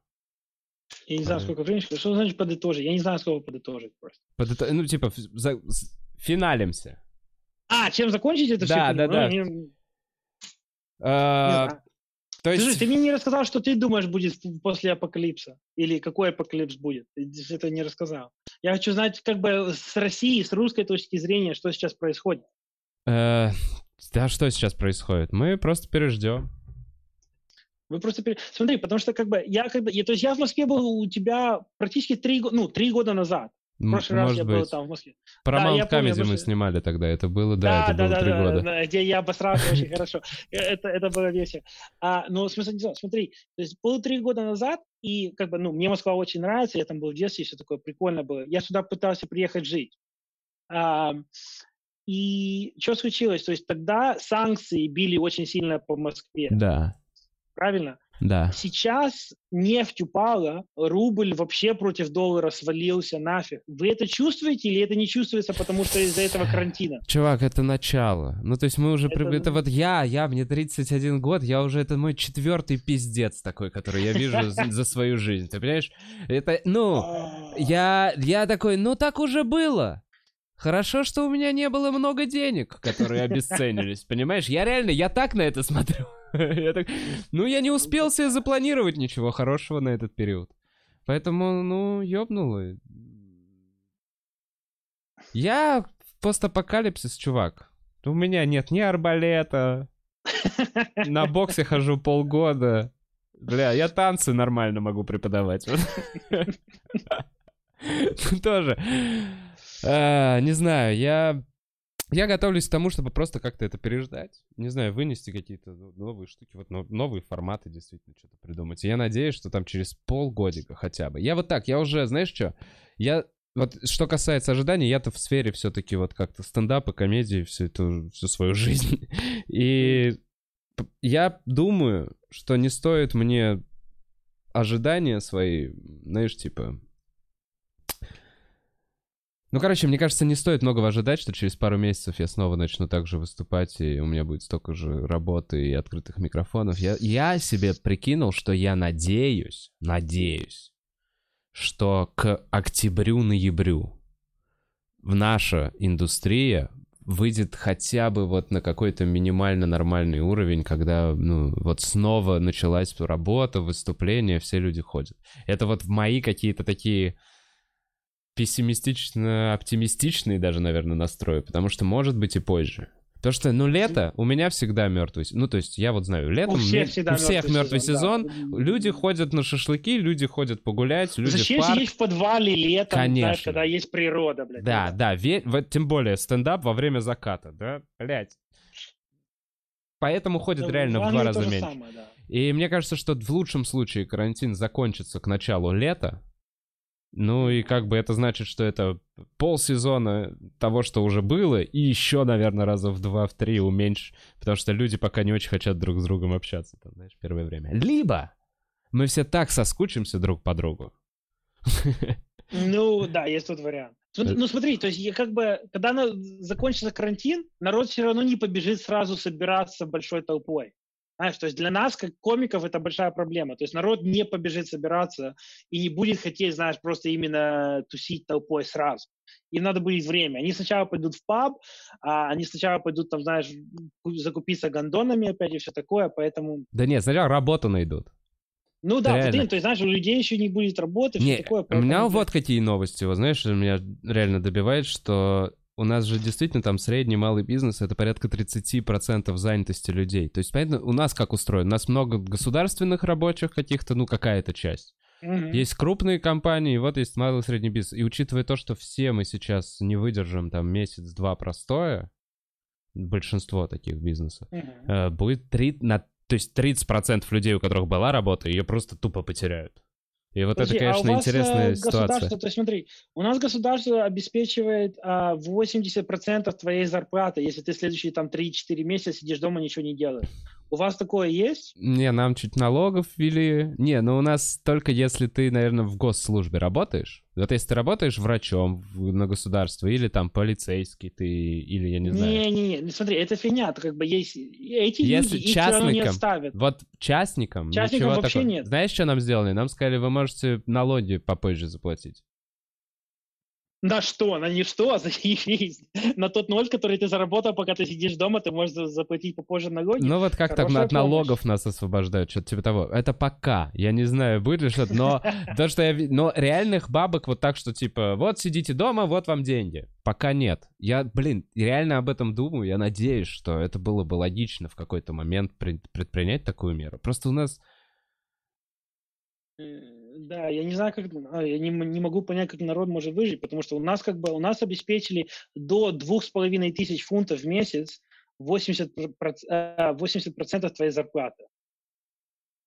Я не знаю, сколько времечко. Что значит подытожить? Я не знаю, сколько подытожить просто. Подыто... Ну, типа, за... финалимся. А, чем закончить это да, все? Да, да, да. Ну, а, то есть... Слушай, ты мне не рассказал, что ты думаешь будет после апокалипса? Или какой апокалипс будет? Ты это не рассказал. Я хочу знать, как бы с России, с русской точки зрения, что сейчас происходит. Э, да, что сейчас происходит? Мы просто переждем. Вы просто пере... смотри, потому что как бы я как бы, я, то есть я в Москве был у тебя практически три года, ну три года назад. В прошлый Может раз я быть. был там в Москве. Paramount да, Comedy мы снимали тогда, это было, да, да это да, было три да, года. Да, где я обосрался очень хорошо. Э, это, это было весело. А, но смысл не смотри, то есть было три года назад, и как бы, ну, мне Москва очень нравится, я там был в детстве, все такое прикольно было. Я сюда пытался приехать жить. А, и что случилось? То есть тогда санкции били очень сильно по Москве. Да. Правильно? Да. Сейчас нефть упала, рубль вообще против доллара свалился нафиг. Вы это чувствуете или это не чувствуется, потому что из-за этого карантина? <laughs> Чувак, это начало. Ну, то есть мы уже... Это, при... это вот я, я, мне 31 год, я уже... Это мой четвертый пиздец такой, который я вижу <laughs> за свою жизнь. Ты понимаешь? Это, ну, я, я такой, ну так уже было. Хорошо, что у меня не было много денег, которые обесценились, <laughs> понимаешь? Я реально, я так на это смотрю. <laughs> я так, ну, я не успел себе запланировать ничего хорошего на этот период. Поэтому, ну, ёбнуло. Я постапокалипсис, чувак. У меня нет ни арбалета. <laughs> На боксе хожу полгода. Бля, я танцы нормально могу преподавать. Тоже. А, не знаю, я я готовлюсь к тому, чтобы просто как-то это переждать. Не знаю, вынести какие-то новые штуки, вот новые форматы действительно что-то придумать. И я надеюсь, что там через полгодика хотя бы. Я вот так, я уже, знаешь что, я вот что касается ожиданий, я-то в сфере все-таки вот как-то стендапа, комедии всю эту, всю свою <laughs> жизнь. И я думаю, что не стоит мне ожидания свои, знаешь, типа, ну, короче, мне кажется, не стоит многого ожидать, что через пару месяцев я снова начну так же выступать, и у меня будет столько же работы и открытых микрофонов. Я, я себе прикинул, что я надеюсь, надеюсь, что к октябрю-ноябрю в наша индустрия выйдет хотя бы вот на какой-то минимально нормальный уровень, когда, ну, вот снова началась работа, выступления, все люди ходят. Это вот мои какие-то такие пессимистично-оптимистичный даже, наверное, настрой, потому что может быть и позже. То, что, ну, лето у меня всегда мертвый Ну, то есть, я вот знаю, летом у всех, всегда у всех мертвый сезон. сезон да. Люди ходят на шашлыки, люди ходят погулять, люди Зачем в парк. сидеть в подвале летом, Конечно. Знаешь, когда есть природа, блядь? Да, да, ве... тем более стендап во время заката, да, блядь. Поэтому ходят да, реально в два раза меньше. Самое, да. И мне кажется, что в лучшем случае карантин закончится к началу лета, ну и как бы это значит, что это полсезона того, что уже было, и еще, наверное, раза в два, в три уменьшить, потому что люди пока не очень хотят друг с другом общаться, там, знаешь, первое время. Либо мы все так соскучимся друг по другу. Ну, да, есть тот вариант. Ну, смотри, то есть я как бы, когда закончится карантин, народ все равно не побежит сразу собираться большой толпой. Знаешь, то есть для нас, как комиков, это большая проблема. То есть народ не побежит собираться и не будет хотеть, знаешь, просто именно тусить толпой сразу. Им надо будет время. Они сначала пойдут в паб, а они сначала пойдут там, знаешь, закупиться гондонами опять и все такое, поэтому... Да нет, сначала работу найдут. Ну да, Реально. то есть, знаешь, у людей еще не будет работы, не, все такое. Поэтому... У меня вот какие новости, вот знаешь, меня реально добивает, что у нас же действительно там средний малый бизнес, это порядка 30% занятости людей. То есть, понятно, у нас как устроено? У нас много государственных рабочих каких-то, ну, какая-то часть. Мгм. Есть крупные компании, вот есть малый и средний бизнес. И учитывая то, что все мы сейчас не выдержим там месяц-два простоя, большинство таких бизнесов, э, будет 3, на, то есть 30% людей, у которых была работа, ее просто тупо потеряют. И вот Подожди, это, а у конечно, вас, э, интересная ситуация. государство, то есть смотри, у нас государство обеспечивает а, 80% твоей зарплаты, если ты следующие там 3-4 месяца сидишь дома, ничего не делаешь. У вас такое есть? Не, нам чуть налогов ввели. Не, ну у нас только если ты, наверное, в госслужбе работаешь. Вот если ты работаешь врачом на государство, или там полицейский ты, или я не знаю. Не-не-не, ну смотри, это фигня, это как бы есть... Эти Если люди, их все равно не частникам- оставят. Вот частникам, Частникам ничего вообще такого. нет. Знаешь, что нам сделали? Нам сказали, вы можете налоги попозже заплатить. На что? На ничто? Заебись. <laughs> На тот ноль, который ты заработал, пока ты сидишь дома, ты можешь за- заплатить попозже налоги. Ну вот как так Хорошая от налогов нас освобождают, что-то типа того. Это пока. Я не знаю, будет ли что-то, но <laughs> то, что я Но реальных бабок вот так, что типа, вот сидите дома, вот вам деньги. Пока нет. Я, блин, реально об этом думаю. Я надеюсь, что это было бы логично в какой-то момент при- предпринять такую меру. Просто у нас... Да, я не знаю, как... а, Я не, не могу понять, как народ может выжить, потому что у нас как бы... У нас обеспечили до двух с половиной тысяч фунтов в месяц 80%, проц- э, 80% твоей зарплаты.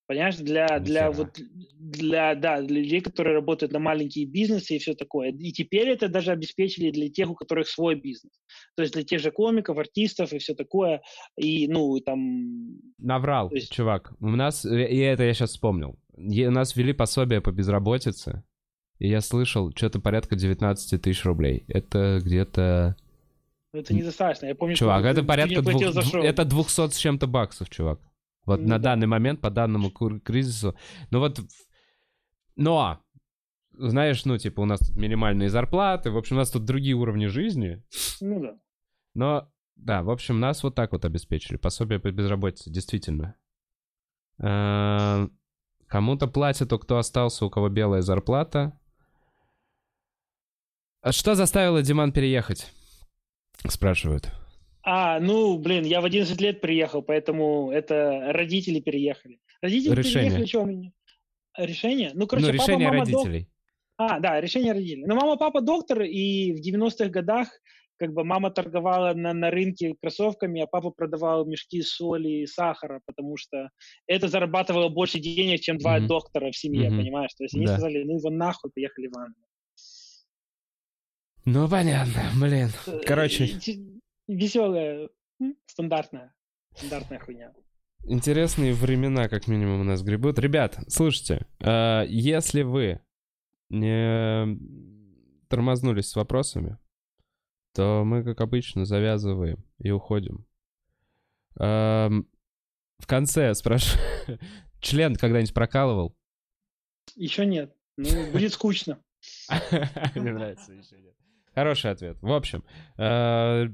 Понимаешь, для, для, вот, для, да, для людей, которые работают на маленькие бизнесы и все такое. И теперь это даже обеспечили для тех, у которых свой бизнес. То есть для тех же комиков, артистов и все такое. И, ну, и там... Наврал, есть- чувак. У нас, э, и это я сейчас вспомнил, у нас ввели пособие по безработице, и я слышал, что-то порядка 19 тысяч рублей. Это где-то... Это недостаточно. Я помню, Чувак, что ты- это ты порядка платил двух, за это 200 с чем-то баксов, чувак. Вот Ну на да. данный момент, по данному кризису. Ну вот, но, знаешь, ну типа у нас тут минимальные зарплаты, в общем, у нас тут другие уровни жизни, Ну да. но, да, в общем, нас вот так вот обеспечили. Пособие по безработице, действительно. Э, Кому-то платят, у кто остался, у кого белая зарплата. А что заставило Диман переехать? Спрашивают. А, ну, блин, я в 11 лет приехал, поэтому это родители переехали. Родители Решение. переехали, что у меня? Решение? Ну, короче, ну, папа, решение мама, док- родителей. А, да, решение родителей. Но мама, папа доктор, и в 90-х годах как бы мама торговала на, на рынке кроссовками, а папа продавал мешки соли и сахара, потому что это зарабатывало больше денег, чем два Мгм. доктора в семье, Мгм. понимаешь? То есть они Да. сказали, ну его нахуй, поехали в Англию. Ну, понятно, блин. Короче, Веселая, стандартная, стандартная хуйня. интересные времена, как минимум, у нас гребут. Ребят, слушайте, э, если вы не тормознулись с вопросами, то мы, как обычно, завязываем и уходим. Эм, в конце спрашиваю, <laughs> член когда-нибудь прокалывал? Еще нет. Ну, будет скучно. <laughs> Мне нравится еще нет. Хороший ответ. В общем, э,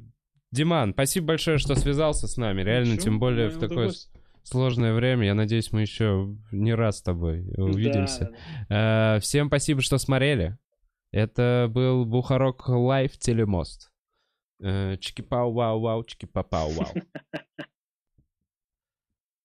Диман, спасибо большое, что связался с нами. Реально, тем более в такое удовольствие. сложное время. Я надеюсь, мы еще не раз с тобой увидимся. Э, Всем спасибо, что смотрели. Это был Бухарок Лайв Телемост. Э, Чики-пау-вау-вау, чики-па-пау-вау. <laughs>